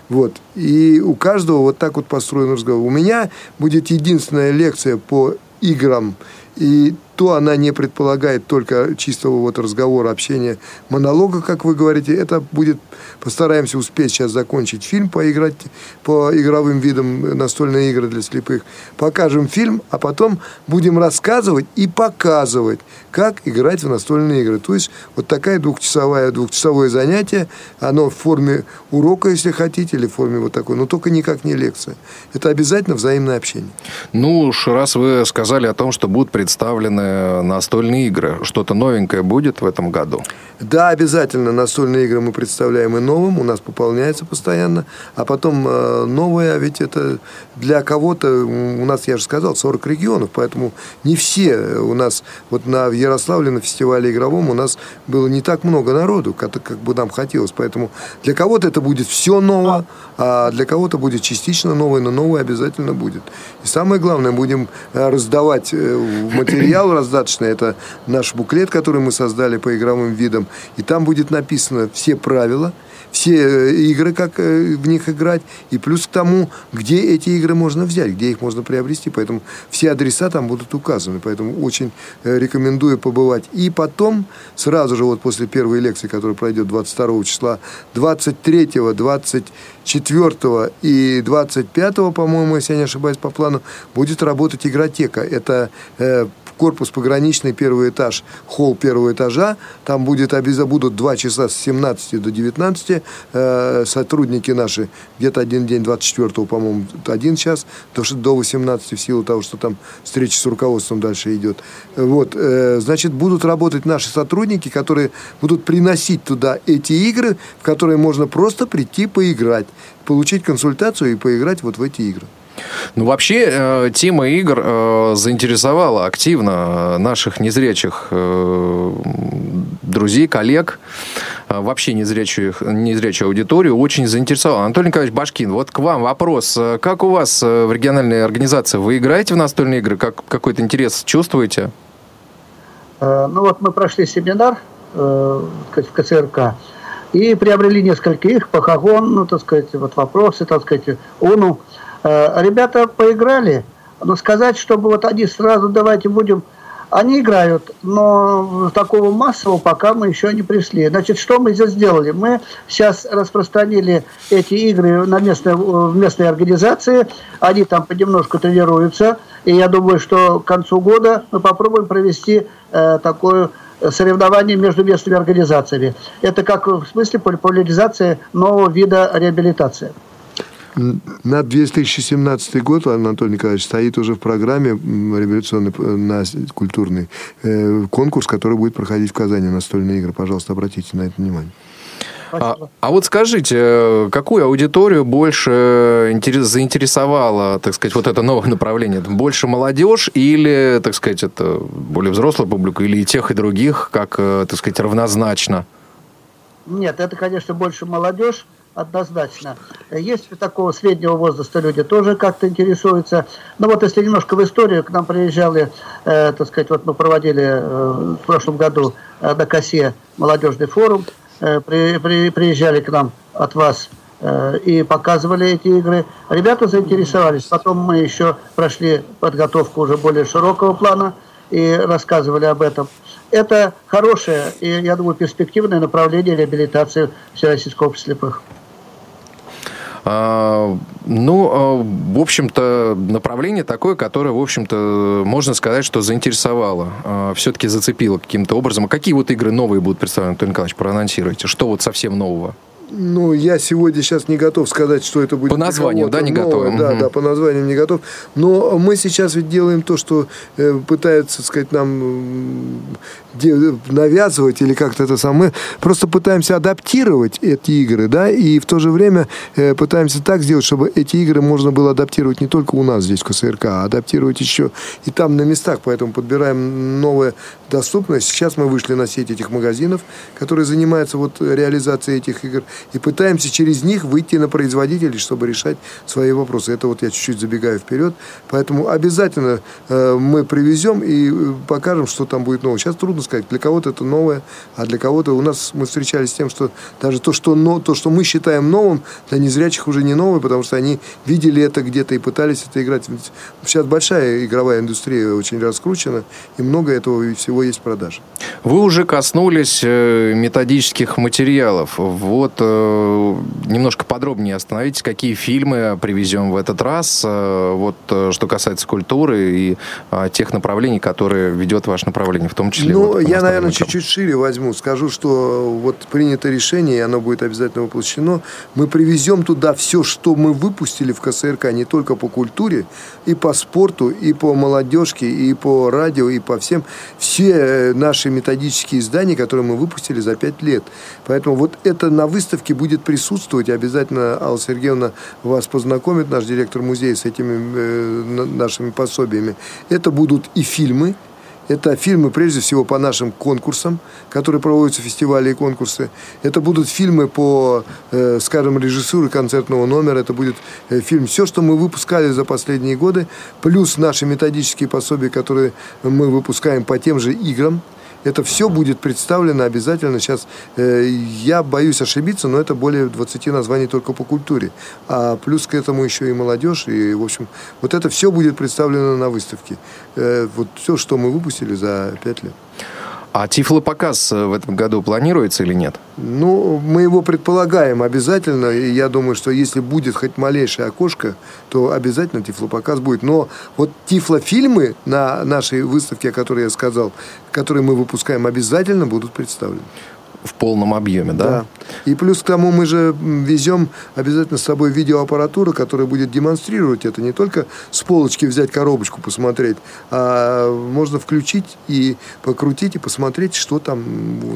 Вот. И у каждого вот так вот построен разговор. У меня будет единственная лекция по играм и то она не предполагает только чистого вот разговора, общения, монолога, как вы говорите. Это будет, постараемся успеть сейчас закончить фильм, поиграть по игровым видам настольные игры для слепых. Покажем фильм, а потом будем рассказывать и показывать, как играть в настольные игры. То есть вот такая двухчасовая, двухчасовое занятие, оно в форме урока, если хотите, или в форме вот такой, но только никак не лекция. Это обязательно взаимное общение. Ну уж раз вы сказали о том, что будут представлены настольные игры. Что-то новенькое будет в этом году? Да, обязательно. Настольные игры мы представляем и новым. У нас пополняется постоянно. А потом э, новое, а ведь это для кого-то, у нас, я же сказал, 40 регионов, поэтому не все у нас, вот на, Ярославле на фестивале игровом у нас было не так много народу, как, как бы нам хотелось. Поэтому для кого-то это будет все ново, а для кого-то будет частично новое, но новое обязательно будет. И самое главное, будем э, раздавать э, материал раздаточный. Это наш буклет, который мы создали по игровым видам. И там будет написано все правила – все э, игры, как э, в них играть, и плюс к тому, где эти игры можно взять, где их можно приобрести. Поэтому все адреса там будут указаны. Поэтому очень э, рекомендую побывать. И потом, сразу же вот после первой лекции, которая пройдет 22 числа, 23, 24 и 25, по-моему, если я не ошибаюсь по плану, будет работать игротека. Это корпус пограничный, первый этаж, холл первого этажа. Там будет, будут два часа с 17 до 19. Э, сотрудники наши где-то один день, 24 по-моему, один час, до, до 18 в силу того, что там встреча с руководством дальше идет. Вот, э, значит, будут работать наши сотрудники, которые будут приносить туда эти игры, в которые можно просто прийти поиграть, получить консультацию и поиграть вот в эти игры. Ну, вообще, э, тема игр э, заинтересовала активно э, наших незрячих друзей, коллег, вообще незрячую, незрячую аудиторию очень заинтересовала. Анатолий Николаевич Башкин, вот к вам вопрос. Как у вас в региональной организации? Вы играете в настольные игры? Как, какой-то интерес чувствуете? Ну, вот мы прошли семинар в КЦРК и приобрели несколько их, Пахагон, ну, так сказать, вот вопросы, так сказать, УНУ. Э, ребята поиграли, но сказать, чтобы вот они сразу давайте будем... Они играют, но такого массового пока мы еще не пришли. Значит, что мы здесь сделали? Мы сейчас распространили эти игры на местные, в местные организации. Они там понемножку тренируются. И я думаю, что к концу года мы попробуем провести э, такое соревнование между местными организациями. Это как в смысле популяризации нового вида реабилитации. На 2017 год, Анатолий Николаевич, стоит уже в программе революционный, на культурный э, конкурс, который будет проходить в Казани, настольные игры. Пожалуйста, обратите на это внимание. А, а вот скажите, какую аудиторию больше интерес, заинтересовало, так сказать, вот это новое направление? Больше молодежь или, так сказать, это более взрослая публика, или и тех, и других, как, э, так сказать, равнозначно? Нет, это, конечно, больше молодежь однозначно. Есть такого среднего возраста люди тоже как-то интересуются. Но вот если немножко в историю, к нам приезжали, э, так сказать, вот мы проводили э, в прошлом году э, на Косе молодежный форум, э, при, при, приезжали к нам от вас э, и показывали эти игры. Ребята заинтересовались. Потом мы еще прошли подготовку уже более широкого плана и рассказывали об этом. Это хорошее и, я думаю, перспективное направление реабилитации Всероссийского общества слепых. А, ну, а, в общем-то, направление такое, которое, в общем-то, можно сказать, что заинтересовало, а, все-таки зацепило каким-то образом. А какие вот игры новые будут представлены, Антон Николаевич, проанонсируйте? Что вот совсем нового? Ну, я сегодня сейчас не готов сказать, что это будет. По названию, да, не готов? Да, угу. да, по названию не готов. Но мы сейчас ведь делаем то, что э, пытается, сказать, нам навязывать или как-то это самое. Просто пытаемся адаптировать эти игры, да, и в то же время э, пытаемся так сделать, чтобы эти игры можно было адаптировать не только у нас здесь, в КСРК, а адаптировать еще и там на местах. Поэтому подбираем новое доступность. Сейчас мы вышли на сеть этих магазинов, которые занимаются вот реализацией этих игр, и пытаемся через них выйти на производителей, чтобы решать свои вопросы. Это вот я чуть-чуть забегаю вперед. Поэтому обязательно э, мы привезем и э, покажем, что там будет новое. Сейчас трудно сказать. Для кого-то это новое, а для кого-то у нас мы встречались с тем, что даже то, что, но, то, что мы считаем новым, для незрячих уже не новое, потому что они видели это где-то и пытались это играть. Сейчас большая игровая индустрия очень раскручена, и много этого всего есть в продаже. Вы уже коснулись э, методических материалов. Вот немножко подробнее остановитесь, какие фильмы привезем в этот раз, э, вот что касается культуры и тех направлений, которые ведет ваше направление, в том числе. Ну, вот, я, наверное, чуть-чуть шире возьму. Скажу, что вот принято решение, и оно будет обязательно воплощено. Мы привезем туда все, что мы выпустили в КСРК, не только по культуре, и по спорту, и по молодежке, и по радио, и по всем. Все э, наши методические издания, которые мы выпустили за пять лет. Поэтому вот это на выставке будет присутствовать. Обязательно Алла Сергеевна вас познакомит, наш директор музея, с этими э, нашими пособиями. Это будут и фильмы, это фильмы, прежде всего, по нашим конкурсам, которые проводятся фестивали и конкурсы. Это будут фильмы по, э, скажем, режиссуре концертного номера. Это будет э, фильм «Все, что мы выпускали за последние годы», плюс наши методические пособия, которые мы выпускаем по тем же играм. Это все будет представлено обязательно. Сейчас э, я боюсь ошибиться, но это более 20 названий только по культуре. А плюс к этому еще и молодежь. И, в общем, вот это все будет представлено на выставке. Э, вот все, что мы выпустили за 5 лет. А тифлопоказ э, в этом году планируется или нет? Ну, мы его предполагаем обязательно. И я думаю, что если будет хоть малейшее окошко, то обязательно тифлопоказ будет. Но вот тифлофильмы на нашей выставке, о которой я сказал, которые мы выпускаем, обязательно будут представлены в полном объеме, да? Да. И плюс к тому мы же везем обязательно с собой видеоаппаратуру, которая будет демонстрировать это. Не только с полочки взять коробочку, посмотреть, а можно включить и покрутить, и посмотреть, что там.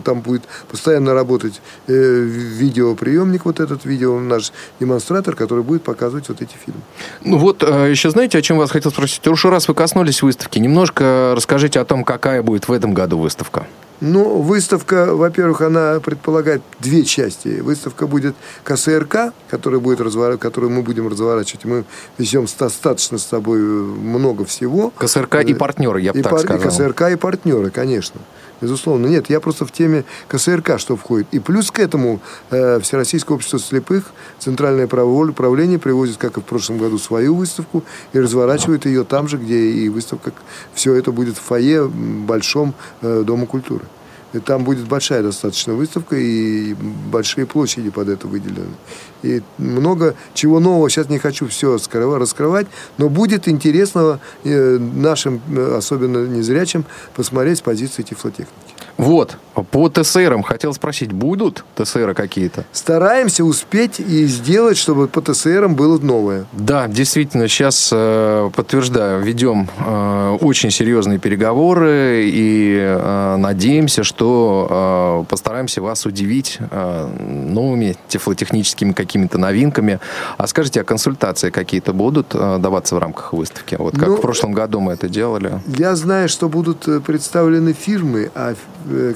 Там будет постоянно работать э, видеоприемник, вот этот видео, наш демонстратор, который будет показывать вот эти фильмы. Ну вот, э, еще знаете, о чем вас хотел спросить? Уже раз вы коснулись выставки, немножко расскажите о том, какая будет в этом году выставка. Ну, выставка, во-первых, она предполагает две части. Выставка будет КСРК, которая будет разворачивать, которую мы будем разворачивать. Мы везем достаточно с собой много всего. КСРК и партнеры, я бы так пар- сказал. И КСРК и партнеры, конечно. Безусловно. Нет, я просто в теме КСРК, что входит. И плюс к этому э, Всероссийское общество слепых, Центральное правление привозит, как и в прошлом году, свою выставку и разворачивает ее там же, где и выставка. Все это будет в фойе большом э, Дома культуры. И там будет большая достаточно выставка и большие площади под это выделены. И много чего нового, сейчас не хочу все раскрывать, но будет интересного э, нашим, э, особенно незрячим, посмотреть с позиции тифлотехники. Вот, по ТСРам хотел спросить, будут ТСРы какие-то? Стараемся успеть и сделать, чтобы по ТСРам было новое. Да, действительно, сейчас э, подтверждаю, ведем э, очень серьезные переговоры и э, надеемся, что постараемся вас удивить новыми тифлотехническими какими-то новинками. А скажите, а консультации какие-то будут даваться в рамках выставки? Вот как ну, в прошлом году мы это делали. Я знаю, что будут представлены фирмы, а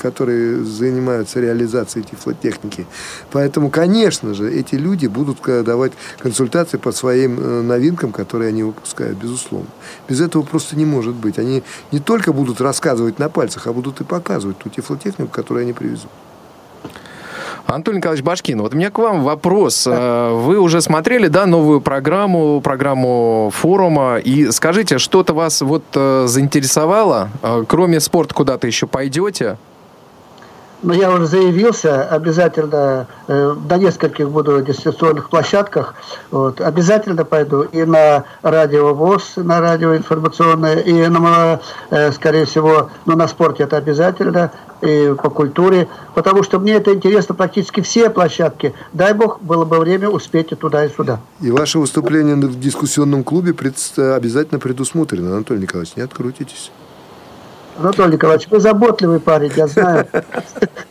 которые занимаются реализацией тифлотехники. Поэтому, конечно же, эти люди будут давать консультации по своим э, новинкам, которые они выпускают, безусловно. Без этого просто не может быть. Они не только будут рассказывать на пальцах, а будут и показывать ту тифлотехнику, которую они привезут. Антон Николаевич Башкин, вот у меня к вам вопрос. Э, вы уже смотрели, да, новую программу, программу форума, и скажите, что-то вас вот э, заинтересовало? Э, кроме спорта куда-то еще пойдете? Но я уже заявился, обязательно э, на нескольких буду дистанционных площадках, вот, обязательно пойду и на радио ВОЗ, на радио информационное, и на, э, скорее всего, ну, на спорте это обязательно, и по культуре, потому что мне это интересно практически все площадки. Дай бог, было бы время успеть и туда, и сюда. И ваше выступление в дискуссионном клубе пред... обязательно предусмотрено, Анатолий Николаевич, не открутитесь. Анатолий Николаевич, вы заботливый парень, я знаю.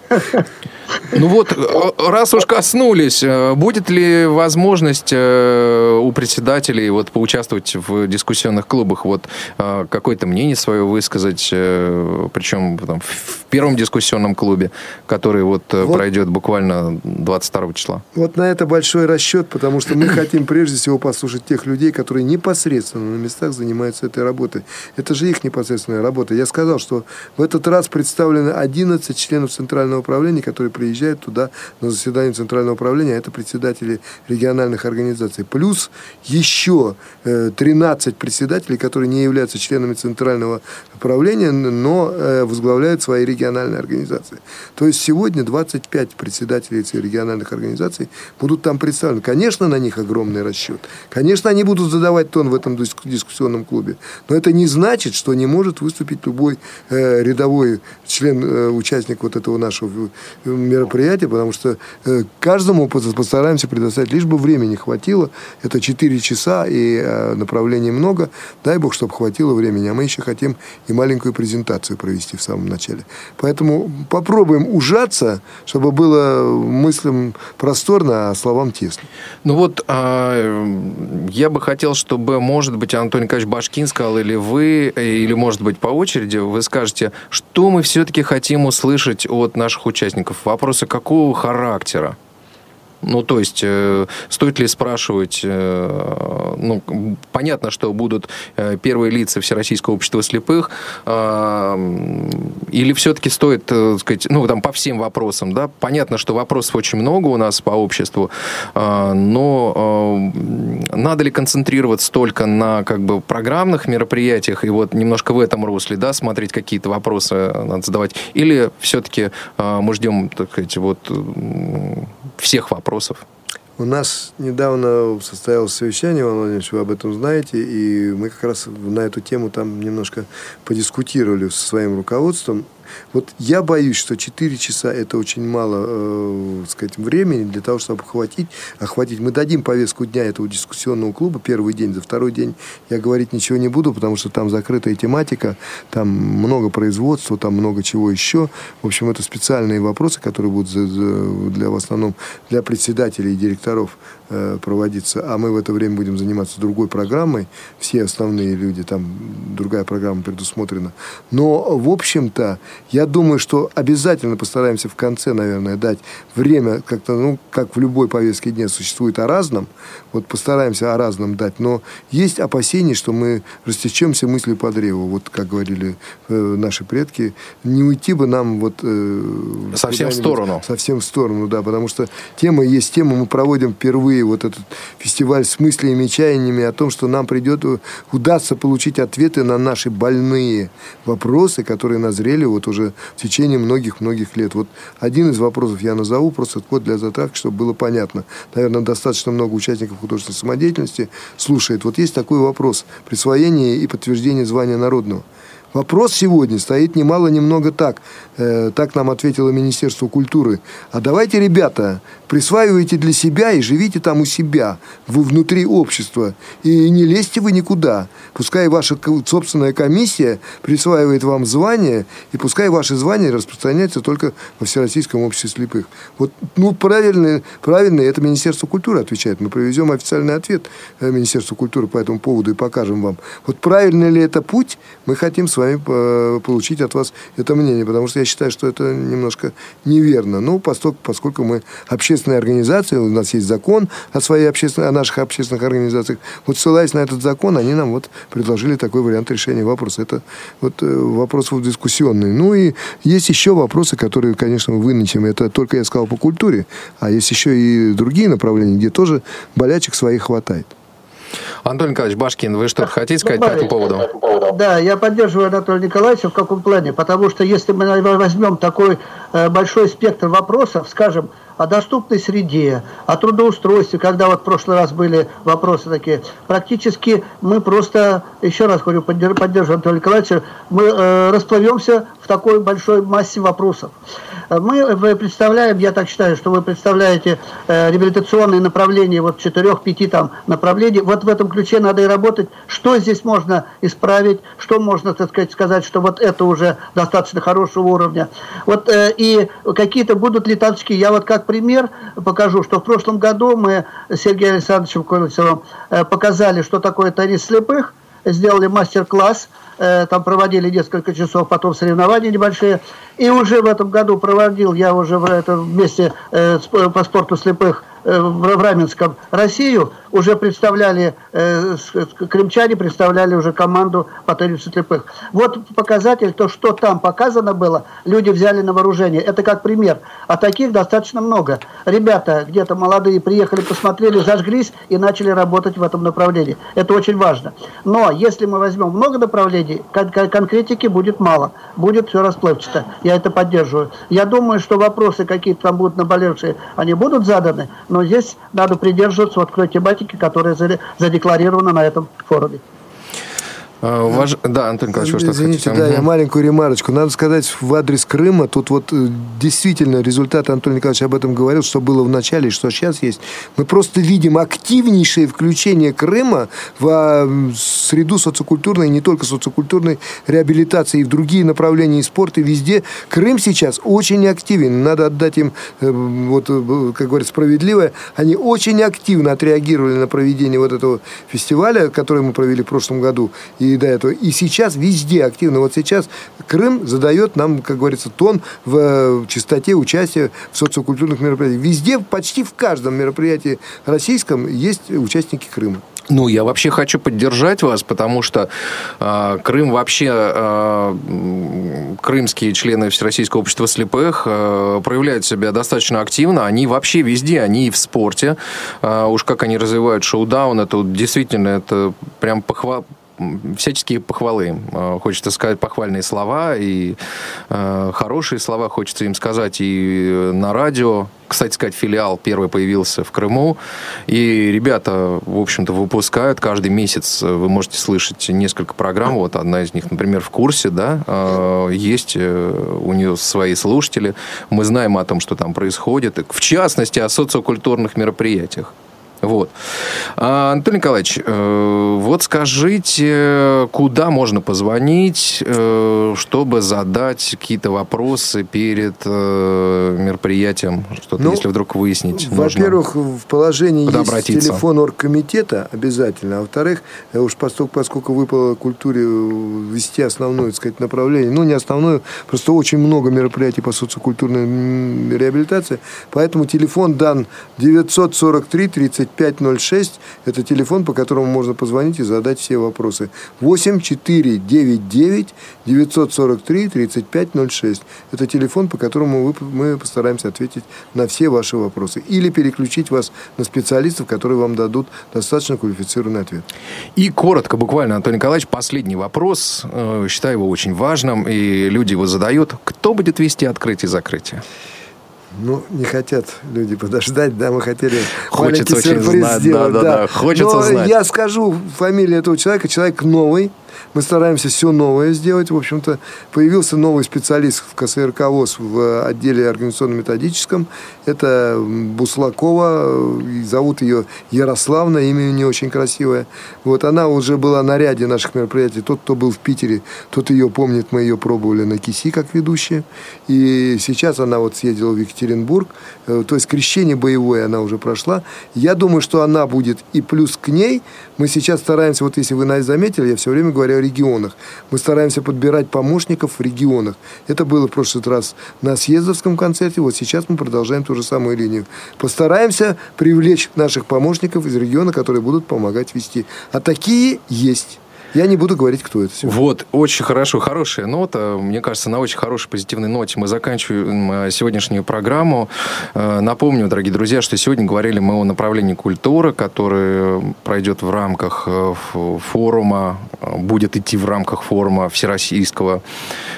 Ну вот, э, раз уж коснулись, э, будет ли возможность э, у председателей вот поучаствовать в дискуссионных клубах, вот какое-то мнение свое высказать, причем там, в первом дискуссионном клубе, который вот, вот пройдет буквально 22 числа? Вот на это большой расчет, потому что мы хотим прежде всего послушать тех людей, которые непосредственно на местах занимаются этой работой. Это же их непосредственная работа. Я сказал, что в этот раз представлены 11 членов Центрального управления, которые приезжают туда на заседание Центрального управления, а это председатели региональных организаций. Плюс еще 13 э, председателей, которые не являются членами Центрального управления, но э, возглавляют свои региональные организации. То есть сегодня 25 председателей этих региональных организаций будут там представлены. Конечно, на них огромный расчет. Конечно, они будут задавать тон в этом дискуссионном клубе. Но это не значит, что не может выступить любой э, рядовой член, э, участник вот этого нашего мероприятие, потому что каждому постараемся предоставить, лишь бы времени хватило. Это 4 часа и направлений много. Дай бог, чтобы хватило времени. А мы еще хотим и маленькую презентацию провести в самом начале. Поэтому попробуем ужаться, чтобы было мыслям просторно, а словам тесно. Ну вот, а, я бы хотел, чтобы, может быть, Антон Николаевич Башкин сказал, или вы, или, может быть, по очереди, вы скажете, что мы все-таки хотим услышать от наших участников вопросы какого характера? Ну, то есть, э, стоит ли спрашивать, э, ну, понятно, что будут э, первые лица Всероссийского общества слепых, э, или все-таки стоит, э, сказать, ну, там, по всем вопросам, да, понятно, что вопросов очень много у нас по обществу, э, но э, надо ли концентрироваться только на, как бы, программных мероприятиях, и вот немножко в этом русле, да, смотреть какие-то вопросы надо задавать, или все-таки э, мы ждем, так сказать, вот всех вопросов? У нас недавно состоялось совещание, Иван Владимирович, вы об этом знаете, и мы как раз на эту тему там немножко подискутировали со своим руководством. Вот я боюсь, что 4 часа это очень мало, э, сказать, времени для того, чтобы охватить, охватить. Мы дадим повестку дня этого дискуссионного клуба первый день, за второй день я говорить ничего не буду, потому что там закрытая тематика, там много производства, там много чего еще. В общем, это специальные вопросы, которые будут для, в основном для председателей и директоров проводиться, а мы в это время будем заниматься другой программой, все основные люди, там другая программа предусмотрена. Но, в общем-то, я думаю, что обязательно постараемся в конце, наверное, дать время, как-то, ну, как в любой повестке дня существует о разном, вот постараемся о разном дать, но есть опасения, что мы растечемся мыслью по древу, вот как говорили э, наши предки, не уйти бы нам вот... Э, совсем в сторону. Совсем в сторону, да, потому что тема есть тема, мы проводим впервые вот этот фестиваль с мыслями и чаяниями о том, что нам придет, удастся получить ответы на наши больные вопросы, которые назрели вот уже в течение многих-многих лет. Вот один из вопросов я назову, просто код для затравки, чтобы было понятно. Наверное, достаточно много участников художественной самодеятельности слушает. Вот есть такой вопрос. Присвоение и подтверждение звания народного. Вопрос сегодня стоит немало немного так. Э, так нам ответило Министерство культуры. А давайте, ребята, присваивайте для себя и живите там у себя, вы внутри общества. И не лезьте вы никуда. Пускай ваша собственная комиссия присваивает вам звание, и пускай ваше звание распространяется только во Всероссийском обществе слепых. Вот, ну, правильно, правильно, это Министерство культуры отвечает. Мы проведем официальный ответ э, Министерству культуры по этому поводу и покажем вам. Вот правильный ли это путь, мы хотим с вами э, получить от вас это мнение, потому что я считаю, что это немножко неверно. Ну, поскольку, поскольку мы общественная организация, у нас есть закон о, своей общественной, о наших общественных организациях. Вот ссылаясь на этот закон, они нам вот предложили такой вариант решения вопроса. Это вот э, вопрос вот дискуссионный. Ну и есть еще вопросы, которые, конечно, мы вынесем. Это только я сказал по культуре, а есть еще и другие направления, где тоже болячек своих хватает. Антон Николаевич Башкин, вы что-то хотите сказать по этому поводу? Да, я поддерживаю Анатолия Николаевича в каком плане? Потому что если мы возьмем такой э, большой спектр вопросов, скажем, о доступной среде, о трудоустройстве, когда вот в прошлый раз были вопросы такие, практически мы просто, еще раз говорю, поддерживаю Анатолия Николаевича, мы э, расплывемся в такой большой массе вопросов. Мы вы представляем, я так считаю, что вы представляете э, реабилитационные направления, вот четырех-пяти там направлений. Вот в этом ключе надо и работать. Что здесь можно исправить, что можно, так сказать, сказать, что вот это уже достаточно хорошего уровня. Вот э, и какие-то будут ли толчки. Я вот как пример покажу, что в прошлом году мы с Сергеем Александровичем Колесовым э, показали, что такое теннис слепых, сделали мастер-класс, э, там проводили несколько часов, потом соревнования небольшие. И уже в этом году проводил я уже в этом вместе э, по спорту слепых Э, в Раменском Россию, уже представляли, э, крымчане представляли уже команду по теннису слепых. Вот показатель, то, что там показано было, люди взяли на вооружение. Это как пример. А таких достаточно много. Ребята где-то молодые приехали, посмотрели, зажглись и начали работать в этом направлении. Это очень важно. Но если мы возьмем много направлений, кон конкретики будет мало. Будет все расплывчато. Я это поддерживаю. Я думаю, что вопросы какие-то там будут наболевшие, они будут заданы, но здесь надо придерживаться вот той тематики, которая задекларирована на этом форуме. А, ваш... Да, Антон Николаевич, что Извините, хотите? да, я маленькую ремарочку. Надо сказать в адрес Крыма, тут вот э, действительно результаты, Антон Николаевич об этом говорил, что было в начале и что сейчас есть. Мы просто видим активнейшее включение Крыма в а, среду социокультурной, не только социокультурной реабилитации, и в другие направления и спорта, и везде. Крым сейчас очень активен. Надо отдать им, э, вот, э, как говорят, справедливое. Они очень активно отреагировали на проведение вот этого фестиваля, который мы провели в прошлом году. И и до этого. И сейчас везде активно. Вот сейчас Крым задает нам, как говорится, тон в э, чистоте участия в социокультурных мероприятиях. Везде, почти в каждом мероприятии российском есть участники Крыма. Ну, я вообще хочу поддержать вас, потому что э, Крым вообще, э, крымские члены Всероссийского общества слепых э, проявляют себя достаточно активно. Они вообще везде, они и в спорте. Э, уж как они развивают шоу-даун, это действительно, это прям похвал всяческие похвалы. Э, хочется сказать похвальные слова и э, хорошие слова хочется им сказать и на радио. Кстати сказать, филиал первый появился в Крыму. И ребята, в общем-то, выпускают каждый месяц. Вы можете слышать несколько программ. Вот одна из них, например, в курсе, да, э, есть у нее свои слушатели. Мы знаем о том, что там происходит. В частности, о социокультурных мероприятиях. Вот. А, Антон Николаевич, э, вот скажите, куда можно позвонить, э, чтобы задать какие-то вопросы перед э, мероприятием, что-то, ну, если вдруг выяснить Во-первых, в положении есть телефон оргкомитета обязательно, а во-вторых, уж поскольку, поскольку выпало культуре вести основное, так сказать, направление, ну, не основное, просто очень много мероприятий по социокультурной реабилитации, поэтому телефон дан 943 30 5506 – это телефон, по которому можно позвонить и задать все вопросы. 8 499 943 3506 – это телефон, по которому вы, мы постараемся ответить на все ваши вопросы. Или переключить вас на специалистов, которые вам дадут достаточно квалифицированный ответ. И коротко, буквально, Антон Николаевич, последний вопрос. Э, считаю его очень важным, и люди его задают. Кто будет вести открытие и закрытие? Ну, не хотят люди подождать, да, мы хотели Хочется маленький сюрприз знать, сделать. Да, да, да. Хочется Но знать. я скажу фамилию этого человека, человек новый, мы стараемся все новое сделать. В общем-то, появился новый специалист в КСРК ВОЗ в отделе организационно-методическом. Это Буслакова. Зовут ее Ярославна. Имя не очень красивое. Вот она уже была на ряде наших мероприятий. Тот, кто был в Питере, тот ее помнит. Мы ее пробовали на КИСИ как ведущая. И сейчас она вот съездила в Екатеринбург. Э, то есть крещение боевое она уже прошла. Я думаю, что она будет и плюс к ней. Мы сейчас стараемся, вот если вы заметили, я все время говорю о регионах. Мы стараемся подбирать помощников в регионах. Это было в прошлый раз на съездовском концерте, вот сейчас мы продолжаем ту же самую линию. Постараемся привлечь наших помощников из региона, которые будут помогать вести. А такие есть. Я не буду говорить, кто это. Сегодня. Вот, очень хорошо, хорошая нота. Мне кажется, на очень хорошей позитивной ноте мы заканчиваем сегодняшнюю программу. Напомню, дорогие друзья, что сегодня говорили мы о направлении культуры, которое пройдет в рамках форума, будет идти в рамках форума всероссийского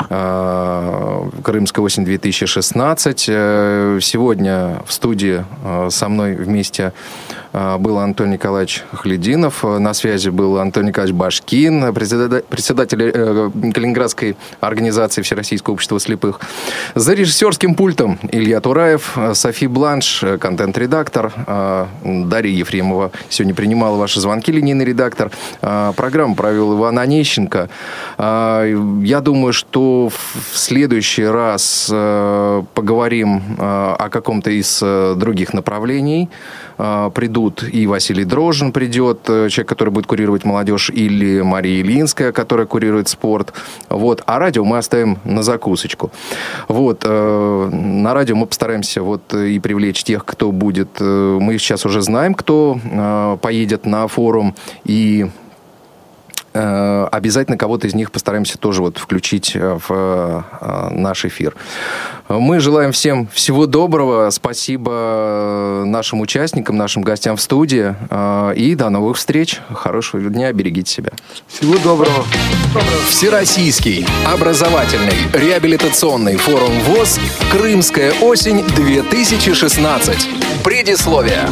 «Крымская осень 2016». Сегодня в студии со мной вместе был Антон Николаевич Хлединов, на связи был Антон Николаевич Башкин, председатель э, Калининградской организации Всероссийского общества слепых. За режиссерским пультом Илья Тураев, Софи Бланш, контент-редактор, а, Дарья Ефремова сегодня принимала ваши звонки, линейный редактор. А, программу провел Иван Онищенко. Я думаю, что в следующий раз э, поговорим о каком-то из э, других направлений. Приду придут, и Василий Дрожин придет, э, человек, который будет курировать молодежь, или Мария Ильинская, которая курирует спорт. Вот. А радио мы оставим на закусочку. Вот. Э, на радио мы постараемся вот и привлечь тех, кто будет... Э, мы сейчас уже знаем, кто поедет на форум, и Э, обязательно кого-то из них постараемся тоже вот включить э, в э, наш эфир. Мы желаем всем всего доброго. Спасибо нашим участникам, нашим гостям в студии. И до новых встреч. Хорошего дня. Берегите себя. Всего доброго. Всероссийский образовательный реабилитационный форум ВОЗ «Крымская осень-2016». Предисловие.